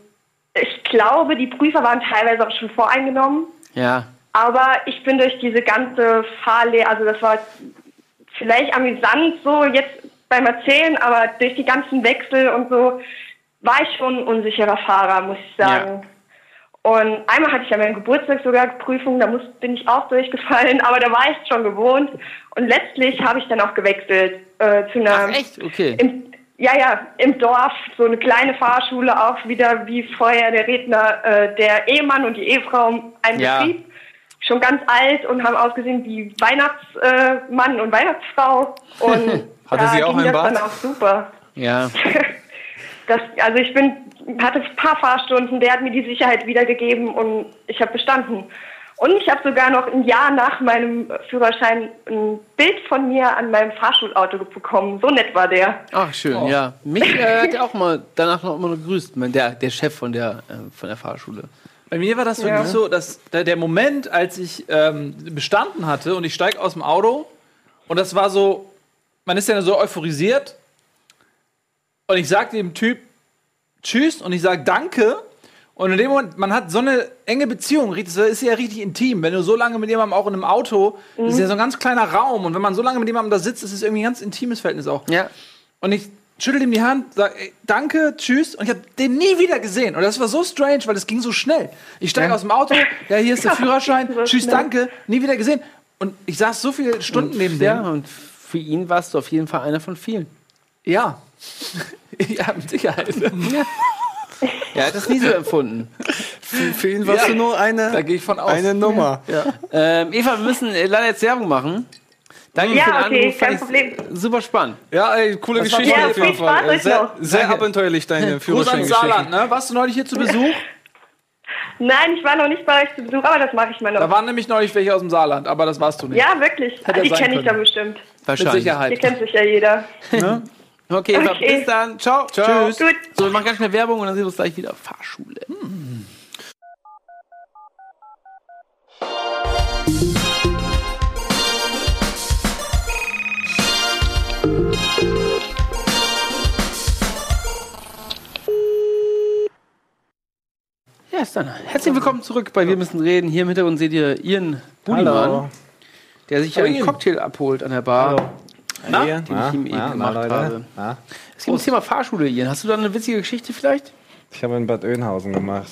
ich glaube, die Prüfer waren teilweise auch schon voreingenommen. Ja. Aber ich bin durch diese ganze Fahrlehre, also das war vielleicht amüsant so jetzt beim Erzählen, aber durch die ganzen Wechsel und so war ich schon ein unsicherer Fahrer, muss ich sagen. Und einmal hatte ich ja meinen Geburtstag sogar Prüfung, da muss, bin ich auch durchgefallen, aber da war ich schon gewohnt. Und letztlich habe ich dann auch gewechselt äh, zu einer Ach, echt? Okay. im, ja, ja, im Dorf, so eine kleine Fahrschule, auch wieder wie vorher der Redner, äh, der Ehemann und die Ehefrau, ein Ja. Betrieb, schon ganz alt und haben ausgesehen wie Weihnachtsmann und Weihnachtsfrau. Und Hatte da sie auch ging ein das Bart? dann auch super. Ja. Das, also ich bin, hatte ein paar Fahrstunden, der hat mir die Sicherheit wiedergegeben und ich habe bestanden. Und ich habe sogar noch ein Jahr nach meinem Führerschein ein Bild von mir an meinem Fahrschulauto bekommen. So nett war der. Ach, schön, ja. Mich äh, hat er auch mal danach noch immer noch gegrüßt, mein- der, der Chef von der, äh, von der Fahrschule. Bei mir war das wirklich Ja. so, dass der, der Moment, als ich ähm, bestanden hatte und ich steige aus dem Auto und das war so, man ist ja so euphorisiert und ich sage dem Typ Tschüss und ich sage Danke und in dem Moment, man hat so eine enge Beziehung, das ist ja richtig intim, wenn du so lange mit jemandem auch in einem Auto, das ist ja so ein ganz kleiner Raum und wenn man so lange mit jemandem da sitzt, ist es irgendwie ein ganz intimes Verhältnis auch. Ja. Und ich schüttel ihm die Hand, sag ey, danke, tschüss. Und ich habe den nie wieder gesehen. Und das war so strange, weil es ging so schnell. Ich steige aus dem Auto, ja, hier ist der Führerschein, tschüss, schnell. danke, nie wieder gesehen. Und ich saß so viele Stunden neben Ja, dem. und für ihn warst du auf jeden Fall einer von vielen. Ja. ja, mit Sicherheit. Er hat das nie so empfunden. Für, für ihn warst Ja. du nur eine, Da gehe ich von aus. eine Nummer. Ähm, Eva, wir müssen äh, leider jetzt Werbung machen. Danke Ja, für den okay, Anruf. kein fand Problem. Super spannend. Ja, ey, coole Das war Geschichte auf jeden Ja, Fall. euch Sehr, sehr abenteuerlich, deine Gruß ans Führerscheingeschichte. Saarland, ne? Warst du neulich hier zu Besuch? Nein, ich war noch nicht bei euch zu Besuch, aber das mache ich mal noch. Da waren nämlich neulich welche aus dem Saarland, aber das warst du nicht. ja, wirklich. Hätte Die kenne ich dann bestimmt. Mit Wahrscheinlich. Hier Sicherheit. kennt sich ja jeder. Okay, Okay. bis dann. Ciao. Ciao. Tschüss. Gut. So, wir machen ganz schnell Werbung und dann sehen wir uns gleich wieder. Fahrschule. Ja, ist dann. Herzlich willkommen zurück bei Wir müssen reden. Hier im Hintergrund seht ihr Ian Budimann, der sich einen Cocktail abholt an der Bar, Na? den ich ihm eben gemacht habe. Ja. Es geht ums Thema Fahrschule, Ian. Hast du da eine witzige Geschichte vielleicht? Ich habe in Bad Oeynhausen gemacht.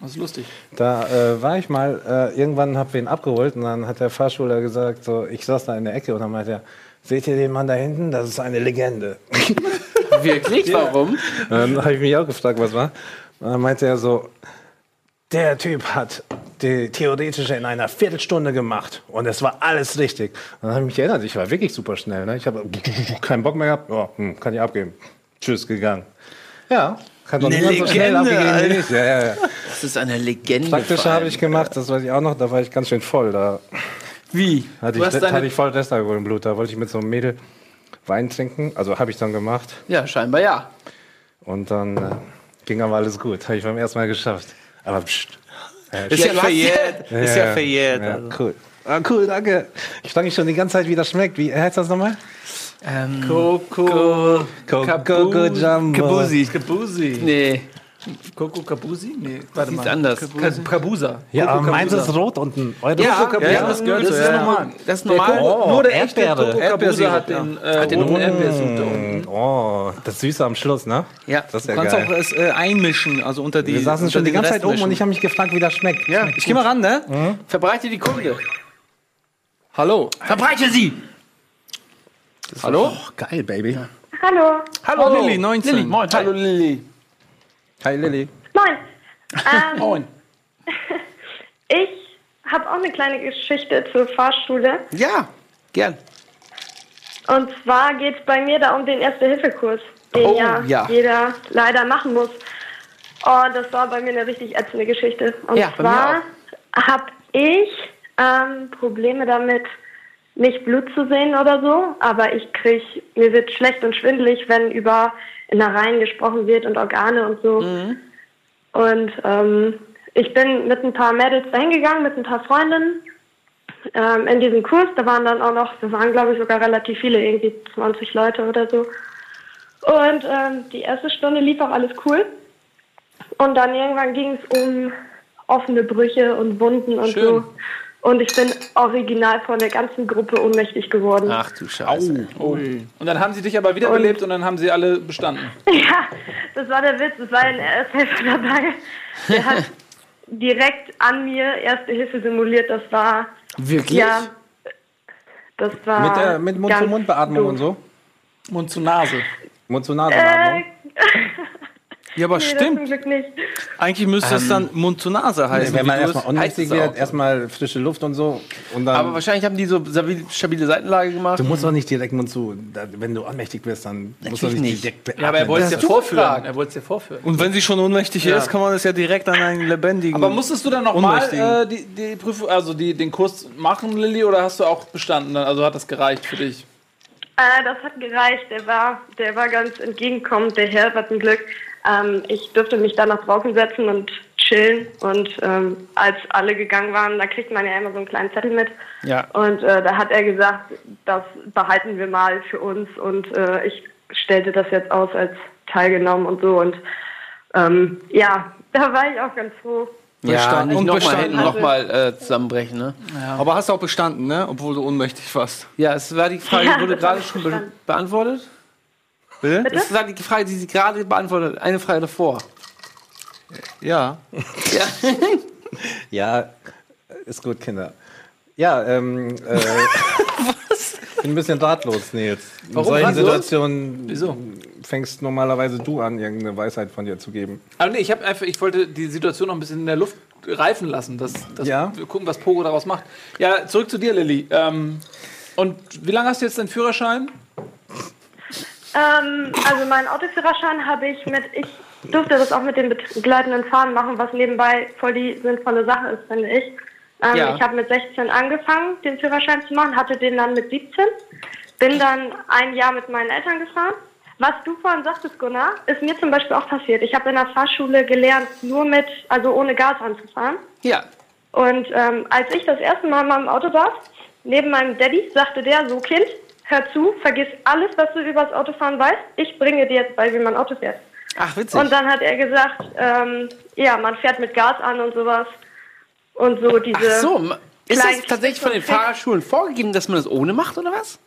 Das ist lustig. Da äh, war ich mal, äh, irgendwann habe wir ihn abgeholt und dann hat der Fahrschüler gesagt, so, ich saß da in der Ecke und dann meinte er, seht ihr den Mann da hinten? Das ist eine Legende. Wirklich? Warum? Und dann habe ich mich auch gefragt, was war. Und dann meinte er so, der Typ hat die theoretische in einer Viertelstunde gemacht und es war alles richtig. Und dann habe ich mich erinnert, ich war wirklich super schnell. Ne? Ich habe keinen Bock mehr gehabt, oh, hm, kann ich abgeben. Tschüss, gegangen. Ja, kann doch niemand so schnell abgegeben wie ich. Ja, ja, ja. Das ist eine Legende. Praktische vor habe ich gemacht, das weiß ich auch noch, da war ich ganz schön voll. Da Wie? hatte ich, hatte ich voll Restalkohol im Blut. Da wollte ich mit so einem Mädel Wein trinken. Also habe ich dann gemacht. Ja, scheinbar ja. Und dann äh, ging aber alles gut. Habe ich beim ersten Mal geschafft. Aber pst. Äh, Ist ja, verjährt. Ist ja verjährt. Ja, also. cool. Ah, cool, danke. Ich frage mich schon die ganze Zeit, wie das schmeckt. Wie heißt das nochmal? Ähm, Coco. Coco Jumbo. Kabusi. Kabusi. nee, Coco Kabusi? Nee, warte mal. anders. Ka Kabusa. Ja, aber meins ist rot unten. Eure Ja, Coco ja, Kabusa. das gehört das so, ist ja. normal. Das ist normal. Oh, nur der echte Erdbeere. Coco Kabusa hat den äh, Hat den roten roten. Erdbeersirup da unten. Oh, das Süße am Schluss, ne? Ja. Das ist Du ja kannst geil. auch es äh, einmischen, also unter die. Wir saßen schon die ganze Rest Zeit oben und ich habe mich gefragt, wie das schmeckt. Ja, Ich geh mal ran, ne? verbreite die Kunde. Hallo. Verbreite sie! Hallo? Geil, Baby. Hallo. Hallo, Lilly, 19. Lilly, moin. Hallo, Lilly. Hi, Lilly. Moin. Ähm, Moin. ich habe auch eine kleine Geschichte zur Fahrschule. Ja, gern. Und zwar geht es bei mir da um den Erste-Hilfe-Kurs, den Oh, ja, ja. jeder leider machen muss. Und das war bei mir eine richtig ätzende Geschichte. Und Ja, zwar habe ich ähm, Probleme damit, nicht Blut zu sehen oder so, aber ich krieg, mir wird schlecht und schwindelig, wenn über Innereien gesprochen wird und Organe und so. Und ähm, ich bin mit ein paar Mädels dahin gegangen, mit ein paar Freundinnen ähm, in diesem Kurs. Da waren dann auch noch, da waren glaube ich sogar relativ viele, irgendwie 20 Leute oder so. Und ähm, die erste Stunde lief auch alles cool. Und dann irgendwann ging es um offene Brüche und Wunden und Schön. so. Und ich bin original von der ganzen Gruppe ohnmächtig geworden. Ach du Scheiße. Oh. Und dann haben sie dich aber wiederbelebt und dann haben sie alle bestanden. Ja, das war der Witz. Es war ein Ersthelfer dabei. Der hat direkt an mir Erste Hilfe simuliert. Das war, Wirklich? ja, das war Mit, der, mit Mund-zu-Mund-Beatmung und so? Mund zu Nase. Äh, Mund-zu-Nase-Beatmung? Ja, aber nee, das stimmt. zum Glück nicht. Eigentlich müsste es dann Mund zu Nase heißen. Wenn man erstmal es wird, erstmal frische Luft und so. Und dann, Aber wahrscheinlich haben die so stabil- stabile Seitenlage gemacht. du musst doch nicht direkt Mund zu. Wenn du ohnmächtig wirst, dann musst du Natürlich nicht nicht. direkt. Ja, aber er wollte es ja vorführen. Er wollte es ja vorführen. Und wenn sie schon ohnmächtig ist, kann man es ja direkt an einen lebendigen. Aber musstest du dann nochmal äh, die, die Prüfung, also die, den Kurs machen, Lilly, oder hast du auch bestanden? Also hat das gereicht für dich? Äh, das hat gereicht. Der war, der war ganz entgegenkommend. Der Herr hat ein Glück. Ähm, ich durfte mich dann nach draußen setzen und chillen. Und ähm, als alle gegangen waren, da kriegt man ja immer so einen kleinen Zettel mit. Ja. Und äh, da hat er gesagt, das behalten wir mal für uns. Und äh, ich stellte das jetzt aus als teilgenommen und so. Und ähm, ja, da war ich auch ganz froh. Ja, Bestanden. nicht nochmal hinten nochmal äh, zusammenbrechen, ne? Aber hast du auch bestanden, ne? Obwohl du ohnmächtig warst. Ja, es war die Frage, Ja, die wurde gerade schon be beantwortet. Bitte? Das war die Frage, die sie gerade beantwortet. Eine Frage davor. Ja. Ja. Ja, ist gut, Kinder. Ja, ähm, äh, Ich bin ein bisschen ratlos, Nils. In Warum solchen ratlos? Situationen Wieso? fängst normalerweise du an, irgendeine Weisheit von dir zu geben. Aber nee, ich, hab einfach, ich wollte die Situation noch ein bisschen in der Luft reifen lassen. Dass, dass Ja. Wir gucken, was Pogo daraus macht. Ja, zurück zu dir, Lilly. Ähm, und wie lange hast du jetzt deinen Führerschein? Ähm, also meinen Autoführerschein habe ich mit, ich durfte das auch mit dem begleitenden Fahren machen, was nebenbei voll die sinnvolle Sache ist, finde ich. Ähm, Ja. Ich habe mit 16 angefangen, den Führerschein zu machen, hatte den dann mit 17, bin dann ein Jahr mit meinen Eltern gefahren, Was du vorhin sagtest, Gunnar, ist mir zum Beispiel auch passiert. Ich habe in der Fahrschule gelernt, nur mit, also ohne Gas anzufahren. Ja. Und ähm, als ich das erste Mal in meinem Auto saß, neben meinem Daddy, sagte der, so Kind, hör zu, vergiss alles, was du über das Autofahren weißt. Ich bringe dir jetzt bei, wie man Auto fährt. Ach, witzig. Und dann hat er gesagt, ähm, ja, man fährt mit Gas an und sowas. Und so diese... Ach so, ist es tatsächlich von den. Fahrschulen vorgegeben, dass man das ohne macht, oder was?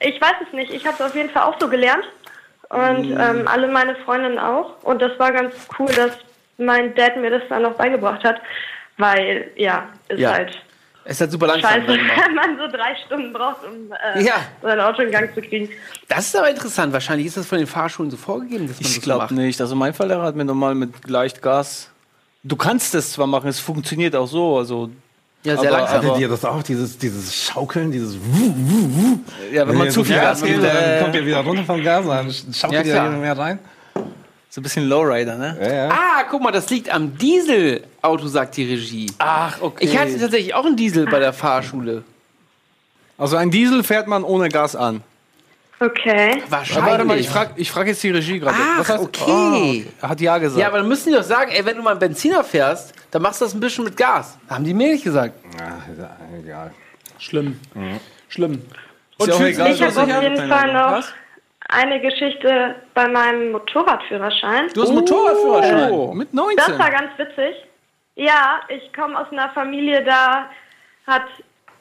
Ich weiß es nicht. Ich habe es auf jeden Fall auch so gelernt. Und Hm. ähm, alle meine Freundinnen auch. Und das war ganz cool, dass mein Dad mir das dann noch beigebracht hat. Weil, ja, ist Ja. halt Es hat super langsam scheiße, wenn man so drei Stunden braucht, um äh, Ja. sein Auto in Gang zu kriegen. Das ist aber interessant. Wahrscheinlich ist das von den Fahrschulen so vorgegeben, dass man Ich das so glaube macht. nicht. Also mein Fahrlehrer hat mir normal mit Leichtgas. Du kannst es zwar machen, es funktioniert auch so. Also Ja, sehr Aber- langsam. Hattet ihr das auch, dieses, dieses Schaukeln, dieses Wuh, Wuh, Wuh? ja, wenn man ihr zu viel Gas gibt, dann äh, kommt ihr wieder runter vom Gas, dann schaukelt Ja, ihr mehr rein. So ein bisschen Lowrider, ne? Ja, ja. Ah, guck mal, das liegt am Dieselauto, sagt die Regie. Ach, okay. Ich hatte tatsächlich auch einen Diesel bei der Fahrschule. also ein Diesel fährt man ohne Gas an. Okay. Wahrscheinlich. Aber warte mal, ich frage ich frag jetzt die Regie gerade. Ach, Was heißt- okay. Oh, er hat ja gesagt. Ja, aber dann müssen die doch sagen, ey, wenn du mal einen Benziner fährst, dann machst du das ein bisschen mit Gas. Haben die mir nicht gesagt. Ah, ja egal. Schlimm. Mhm. Schlimm. Ist ja auch egal, Ich habe auf jeden. Fall noch Was? Eine Geschichte bei meinem Motorradführerschein. Du hast Motorradführerschein. Oh, mit Das 19. war ganz witzig. Ja, ich komme aus einer Familie, da hat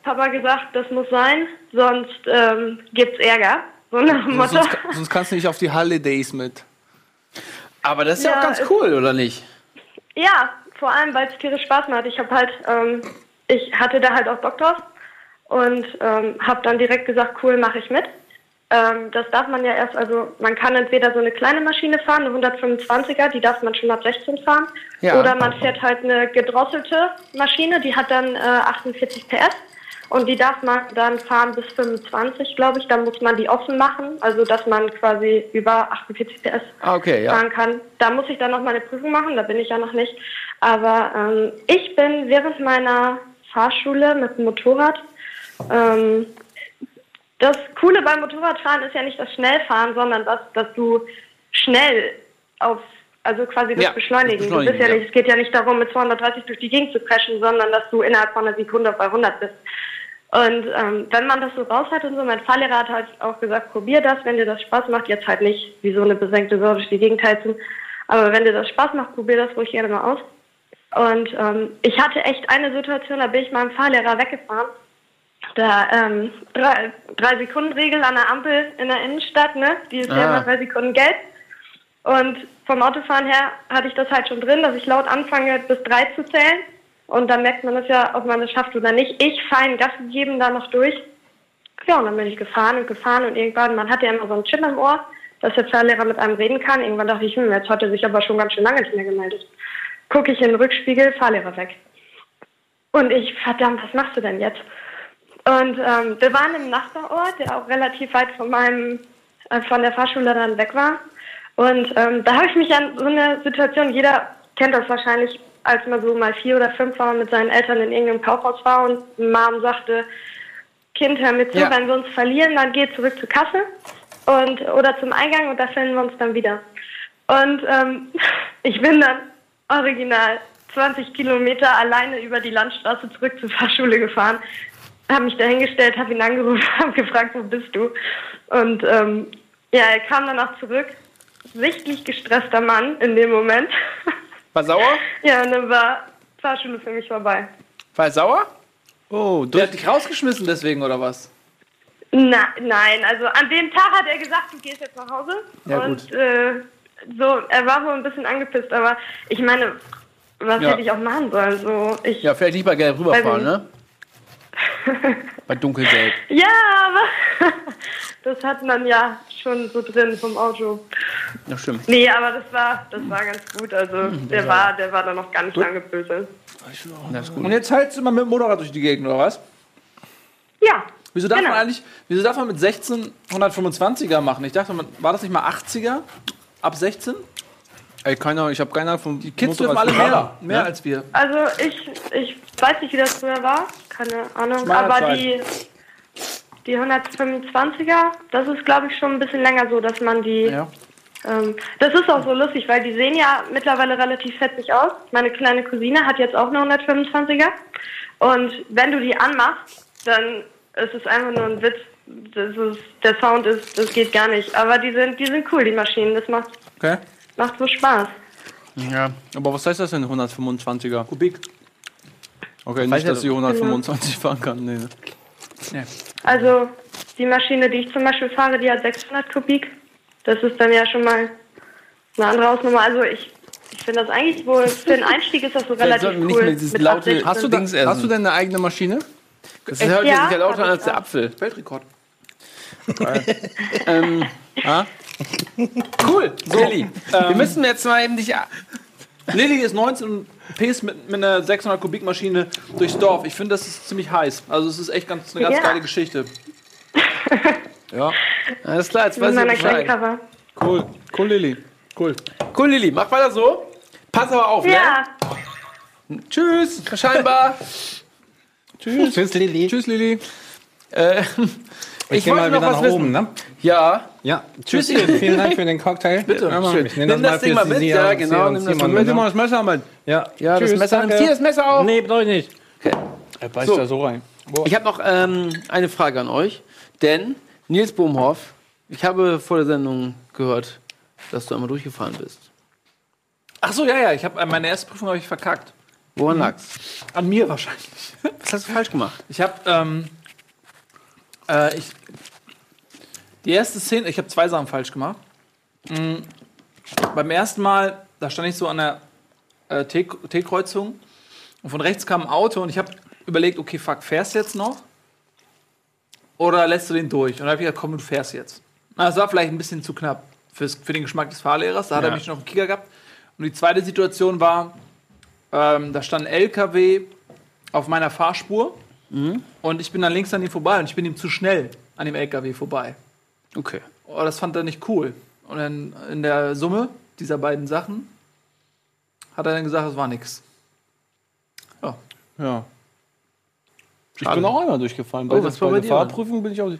Papa gesagt, das muss sein, sonst ähm, gibt's Ärger. So nach dem Motto. sonst, sonst kannst du nicht auf die Holidays mit. Aber das ist ja, Ja, auch ganz cool, oder nicht? Ja, vor allem, weil es tierisch Spaß macht. Ich habe halt, ähm, ich hatte da halt auch Bock drauf und ähm, habe dann direkt gesagt, cool, mache ich mit. Ähm, das darf man ja erst, also man kann entweder so eine kleine Maschine fahren, eine 125er, die darf man schon ab 16 fahren, Ja. oder man fährt halt eine gedrosselte Maschine, die hat dann äh, 48 PS und die darf man dann fahren bis 25, glaube ich. Dann muss man die offen machen, also dass man quasi über 48 PS Ah, okay, ja. fahren kann. Da muss ich dann noch meine Prüfung machen, da bin ich ja noch nicht. Aber ähm, ich bin während meiner Fahrschule mit dem Motorrad. Ähm, das Coole beim Motorradfahren ist ja nicht das Schnellfahren, sondern das, dass du schnell auf, also quasi das Ja, Beschleunigen. das Du bist ja Beschleunigen, nicht, es geht ja nicht darum, mit 230 durch die Gegend zu crashen, sondern dass du innerhalb von einer Sekunde bei 100 bist. Und ähm, wenn man das so raus hat und so, mein Fahrlehrer hat halt auch gesagt, probier das, wenn dir das Spaß macht, jetzt halt nicht wie so eine besenkte Sau durch die Gegend heizen, aber wenn dir das Spaß macht, probier das ruhig gerne mal aus. Und ähm, ich hatte echt eine Situation, da bin ich meinem Fahrlehrer weggefahren. Da ähm, drei, drei Sekunden Regel an der Ampel in der Innenstadt, ne? Die ist ja Ah. immer drei Sekunden gelb. Und vom Autofahren her hatte ich das halt schon drin, dass ich laut anfange, bis drei zu zählen. Und dann merkt man das ja, ob man das schafft oder nicht. Ich fein Gas gegeben da noch durch. Ja, und dann bin ich gefahren und gefahren und irgendwann, man hat ja immer so einen Chip im Ohr, dass der Fahrlehrer mit einem reden kann. Irgendwann dachte ich, hm, jetzt hat er sich aber schon ganz schön lange nicht mehr gemeldet. Gucke ich in den Rückspiegel, Fahrlehrer weg. Und ich, verdammt, was machst du denn jetzt? Und ähm, wir waren im Nachbarort, der auch relativ weit von meinem, äh, von der Fahrschule dann weg war. Und ähm, da habe ich mich an so eine Situation, jeder kennt das wahrscheinlich, als man so mal vier oder fünf war und mit seinen Eltern in irgendeinem Kaufhaus war und Mom sagte, Kind, hör mir zu, Ja. wenn wir uns verlieren, dann geh zurück zur Kasse und oder zum Eingang und da finden wir uns dann wieder. Und ähm, ich bin dann original 20 Kilometer alleine über die Landstraße zurück zur Fahrschule gefahren, habe mich dahingestellt, habe ihn angerufen, habe gefragt, wo bist du? Und ähm, ja, er kam danach zurück, sichtlich gestresster Mann in dem Moment. War sauer? ja, und dann war Fahrschule für mich vorbei. War er sauer? Oh, du, hat dich rausgeschmissen deswegen, oder was? Na, nein, also an dem Tag hat er gesagt, du gehst jetzt nach Hause. Ja, und gut. Äh, so, er war wohl ein bisschen angepisst, aber ich meine, was Ja. hätte ich auch machen sollen? So, ich, Ja, vielleicht lieber gelb rüberfahren, ne? Bei dunkelgelb. ja, aber das hat man ja schon so drin vom Auto. Ja, stimmt. Nee, aber das war, das war ganz gut. Also Mhm, der war, der war da noch gar nicht lange böse. Das ist gut. Und jetzt hältst du mal mit dem Motorrad durch die Gegend, oder was? Ja. Wieso darf Genau. man eigentlich, wieso darf man mit 16 125er machen? Ich dachte, man, war das nicht mal 80er? Ab 16? Ey, keine Ahnung, ich habe keine Ahnung vom Die Kids dürfen alle mehr, mehr als wir. Also ich, ich weiß nicht, wie das früher war. Keine Ahnung. Aber Zeit. die, die 125er, das ist, glaube ich, schon ein bisschen länger so, dass man die. Ja. Ähm, das ist auch so lustig, weil die sehen ja mittlerweile relativ fetzig aus. Meine kleine Cousine hat jetzt auch eine 125er. Und wenn du die anmachst, dann ist es einfach nur ein Witz. Das ist, der Sound ist, das geht gar nicht. Aber die sind, die sind cool, die Maschinen. Das macht, Okay. Macht so Spaß. Ja. Aber was heißt das denn, 125er? Kubik. Okay, nicht, dass sie Genau. 125 fahren kann. Nee. Also die Maschine, die ich zum Beispiel fahre, die hat 600 Kubik. Das ist dann ja schon mal eine andere Hausnummer. Also ich, ich finde das eigentlich wohl, für den Einstieg ist das so relativ nicht cool. mehr dieses mit laute- 816. Hast, du da, hast du denn eine eigene Maschine? Das hört Ja, sich ja lauter an als der. Apfel. Weltrekord. Ähm, Ah? Cool. So, Lilly, wir müssen jetzt mal eben dich. Lilly ist 19 und Ps mit, mit einer 600 Kubik Maschine durchs Dorf. Ich finde, das ist ziemlich heiß. Also es ist echt ganz, eine ganz Ja. geile Geschichte. Ja. Alles klar, jetzt mit weiß meiner ich kleinen Bescheid. Cover. Cool. Cool, Lilly. Cool. Cool, Lilly, mach weiter so. Pass aber auf, Ja, ne? Tschüss, scheinbar. Tschüss. Tschüss, Lilly. Tschüss, Lilly. äh, Ich, ich gehe mal wieder nach wissen. oben, ne? Ja, Ja, tschüss. Vielen Dank für den Cocktail. Bitte, Ja, schön. Nimm das Ding mal mit. Ja, genau, nimm das mit. Nimm mal das Messer mit. Ja, ja Tschüss, das Messer. danke. Hier das Messer auf. Nee, brauche ich nicht. Er beißt So. da so rein. Ich habe noch ähm, eine Frage an euch. Denn Nils Bohmhoff, ich habe vor der Sendung gehört, dass du einmal durchgefahren bist. Ach so, ja, ja. Ich habe meine erste Prüfung habe ich verkackt. Woran lag's? An mir wahrscheinlich. Was hast du falsch gemacht? Ich habe ähm, äh, ich die erste Szene, ich habe zwei Sachen falsch gemacht. Mm, beim ersten Mal, da stand ich so an der äh, T-Kreuzung und von rechts kam ein Auto und ich habe überlegt, okay, fuck, fährst du jetzt noch? Oder lässt du den durch? Und dann habe ich gesagt, komm, du fährst jetzt. Na, Das war vielleicht ein bisschen zu knapp fürs, für den Geschmack des Fahrlehrers. Da hat er mich noch einen Kicker gehabt. Und die zweite Situation war, ähm, da stand ein LKW auf meiner Fahrspur und ich bin dann links an ihm vorbei und ich bin ihm zu schnell an dem LKW vorbei. Okay. Oh, das fand er nicht cool. Und dann in der Summe dieser beiden Sachen hat er dann gesagt, es war nix. Ja. Ja. Ich Schade. bin auch einmal durchgefallen. Bei, Oh, der- was war bei bei der? Fahrprüfung bin ich auch.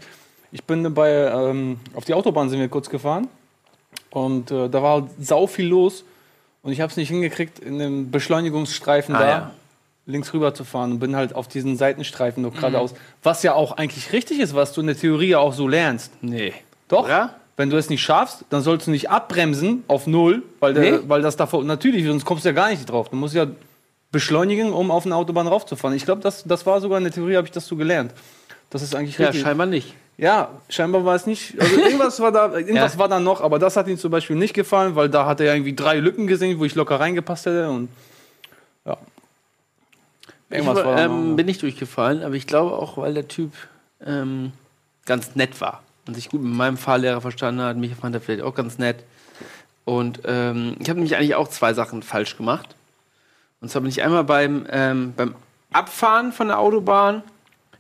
Ich bin bei ähm, auf die Autobahn sind wir kurz gefahren und äh, da war sau viel los und ich habe es nicht hingekriegt in dem Beschleunigungsstreifen Ah, da ja. Links rüber zu fahren und bin halt auf diesen Seitenstreifen Mhm. noch geradeaus, was ja auch eigentlich richtig ist, was du in der Theorie ja auch so lernst. Nee. Doch. Ja? Wenn du es nicht schaffst, dann sollst du nicht abbremsen auf null, weil, der, Nee. weil das davor natürlich, sonst kommst du ja gar nicht drauf. Du musst ja beschleunigen, um auf eine Autobahn raufzufahren. Ich glaube, das, das war sogar in der Theorie, habe ich das so gelernt. Das ist eigentlich Ja, richtig. scheinbar nicht. Ja, scheinbar war es nicht. Also irgendwas war da, irgendwas Ja. war da noch, aber das hat ihm zum Beispiel nicht gefallen, weil da hat er irgendwie drei Lücken gesehen, wo ich locker reingepasst hätte und ja. Ich Irgendwas war, war ähm, bin nicht durchgefallen, aber ich glaube auch, weil der Typ ähm, ganz nett war und sich gut mit meinem Fahrlehrer verstanden hat. Mich fand er vielleicht auch ganz nett. Und ähm, ich habe nämlich eigentlich auch zwei Sachen falsch gemacht. Und zwar bin ich einmal beim, ähm, beim Abfahren von der Autobahn,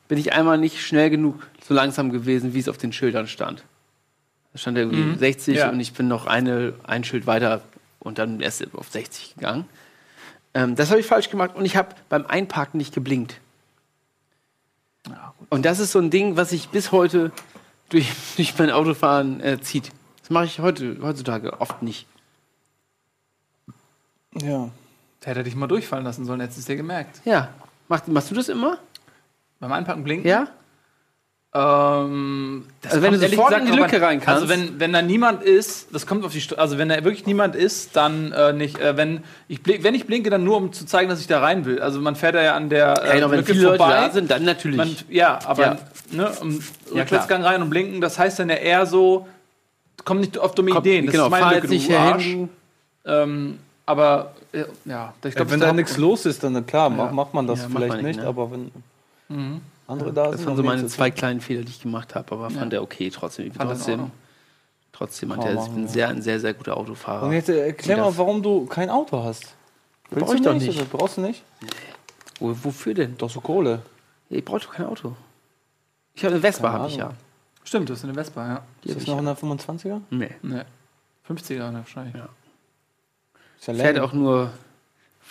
bin ich einmal nicht schnell genug so langsam gewesen, wie es auf den Schildern stand. Da stand irgendwie 60 Ja. und ich bin noch eine, ein Schild weiter und dann erst auf 60 gegangen. Ähm, das habe ich falsch gemacht und ich habe beim Einparken nicht geblinkt. Und das ist so ein Ding, was sich bis heute durch, durch mein Autofahren äh, zieht. Das mache ich heute, heutzutage oft nicht. Ja. Der hätte dich mal durchfallen lassen sollen, hättest du es dir gemerkt. Ja. Mach, machst du das immer? Beim Einpacken blinken? Ja? Ähm, das Also wenn du sofort in die Lücke rein kannst. Also wenn, wenn da niemand ist, das kommt auf die St also wenn da wirklich niemand ist, dann äh, nicht. Äh, wenn ich wenn ich blinke, dann nur um zu zeigen, dass ich da rein will. Also man fährt da ja an der Ja, äh, genau, wenn Lücke viele Leute vorbei. da sind, dann natürlich. Man, ja, aber Ja. Ne, um Ja, Rückwärtsgang rein und blinken, das heißt dann ja eher so, komm nicht auf dumme Kommt- Ideen. Das genau, ist meine Lücke, jetzt nicht du Arsch. Ähm, aber ja, ja, ich glaube, wenn da nichts los ist, dann klar, Ja. macht, macht man das Ja, vielleicht man nicht, nicht, ne? aber wenn andere da Das sind, waren dann so meine zwei kleinen Fehler, die ich gemacht habe, aber fand er okay trotzdem. Ich bin Fand trotzdem, trotzdem hat er, ja. sehr, ein sehr, sehr guter Autofahrer. Und jetzt äh, erklär mal, das- warum du kein Auto hast. Willst Brauch ich du doch nicht. Oder brauchst du nicht? Wo, wofür denn? Doch so Kohle. Ich brauche doch kein Auto. Ich habe eine Vespa, habe ich ja. Stimmt, das ist eine Vespa, ja. Die Ist das noch ja. 125er? Nee. Ne. 50er ne, wahrscheinlich. Ja. Ist ja Fährt auch nur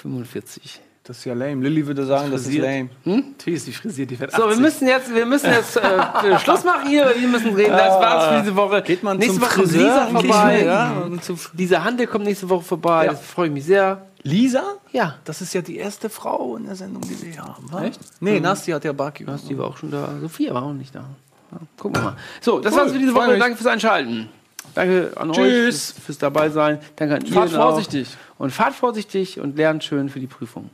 45.000 Das ist ja lame. Lilly würde sagen, das ist Frisiert. lame. Natürlich ist die frisiert, die wird So, wir 80. müssen jetzt, wir müssen jetzt äh, Schluss machen hier. Wir müssen reden. Das war's für diese Woche. Geht man nächste zum Woche kommt Friseur Lisa vorbei. Ja, zum, diese Handel kommt nächste Woche vorbei. Ja. Das freue ich mich sehr. Lisa? Ja. Das ist ja die erste Frau in der Sendung, die wir hier haben. wa? Echt? Nee, Nasti hat ja Baki. Was, die war auch schon da. Sophia war auch nicht da. Ja, gucken wir mal. So, das war's für diese Woche. Danke fürs Einschalten. Danke an euch Tschüss. fürs, fürs dabei sein. Danke an Fahrt Ihnen auch. vorsichtig. Und fahrt vorsichtig und lernt schön für die Prüfung.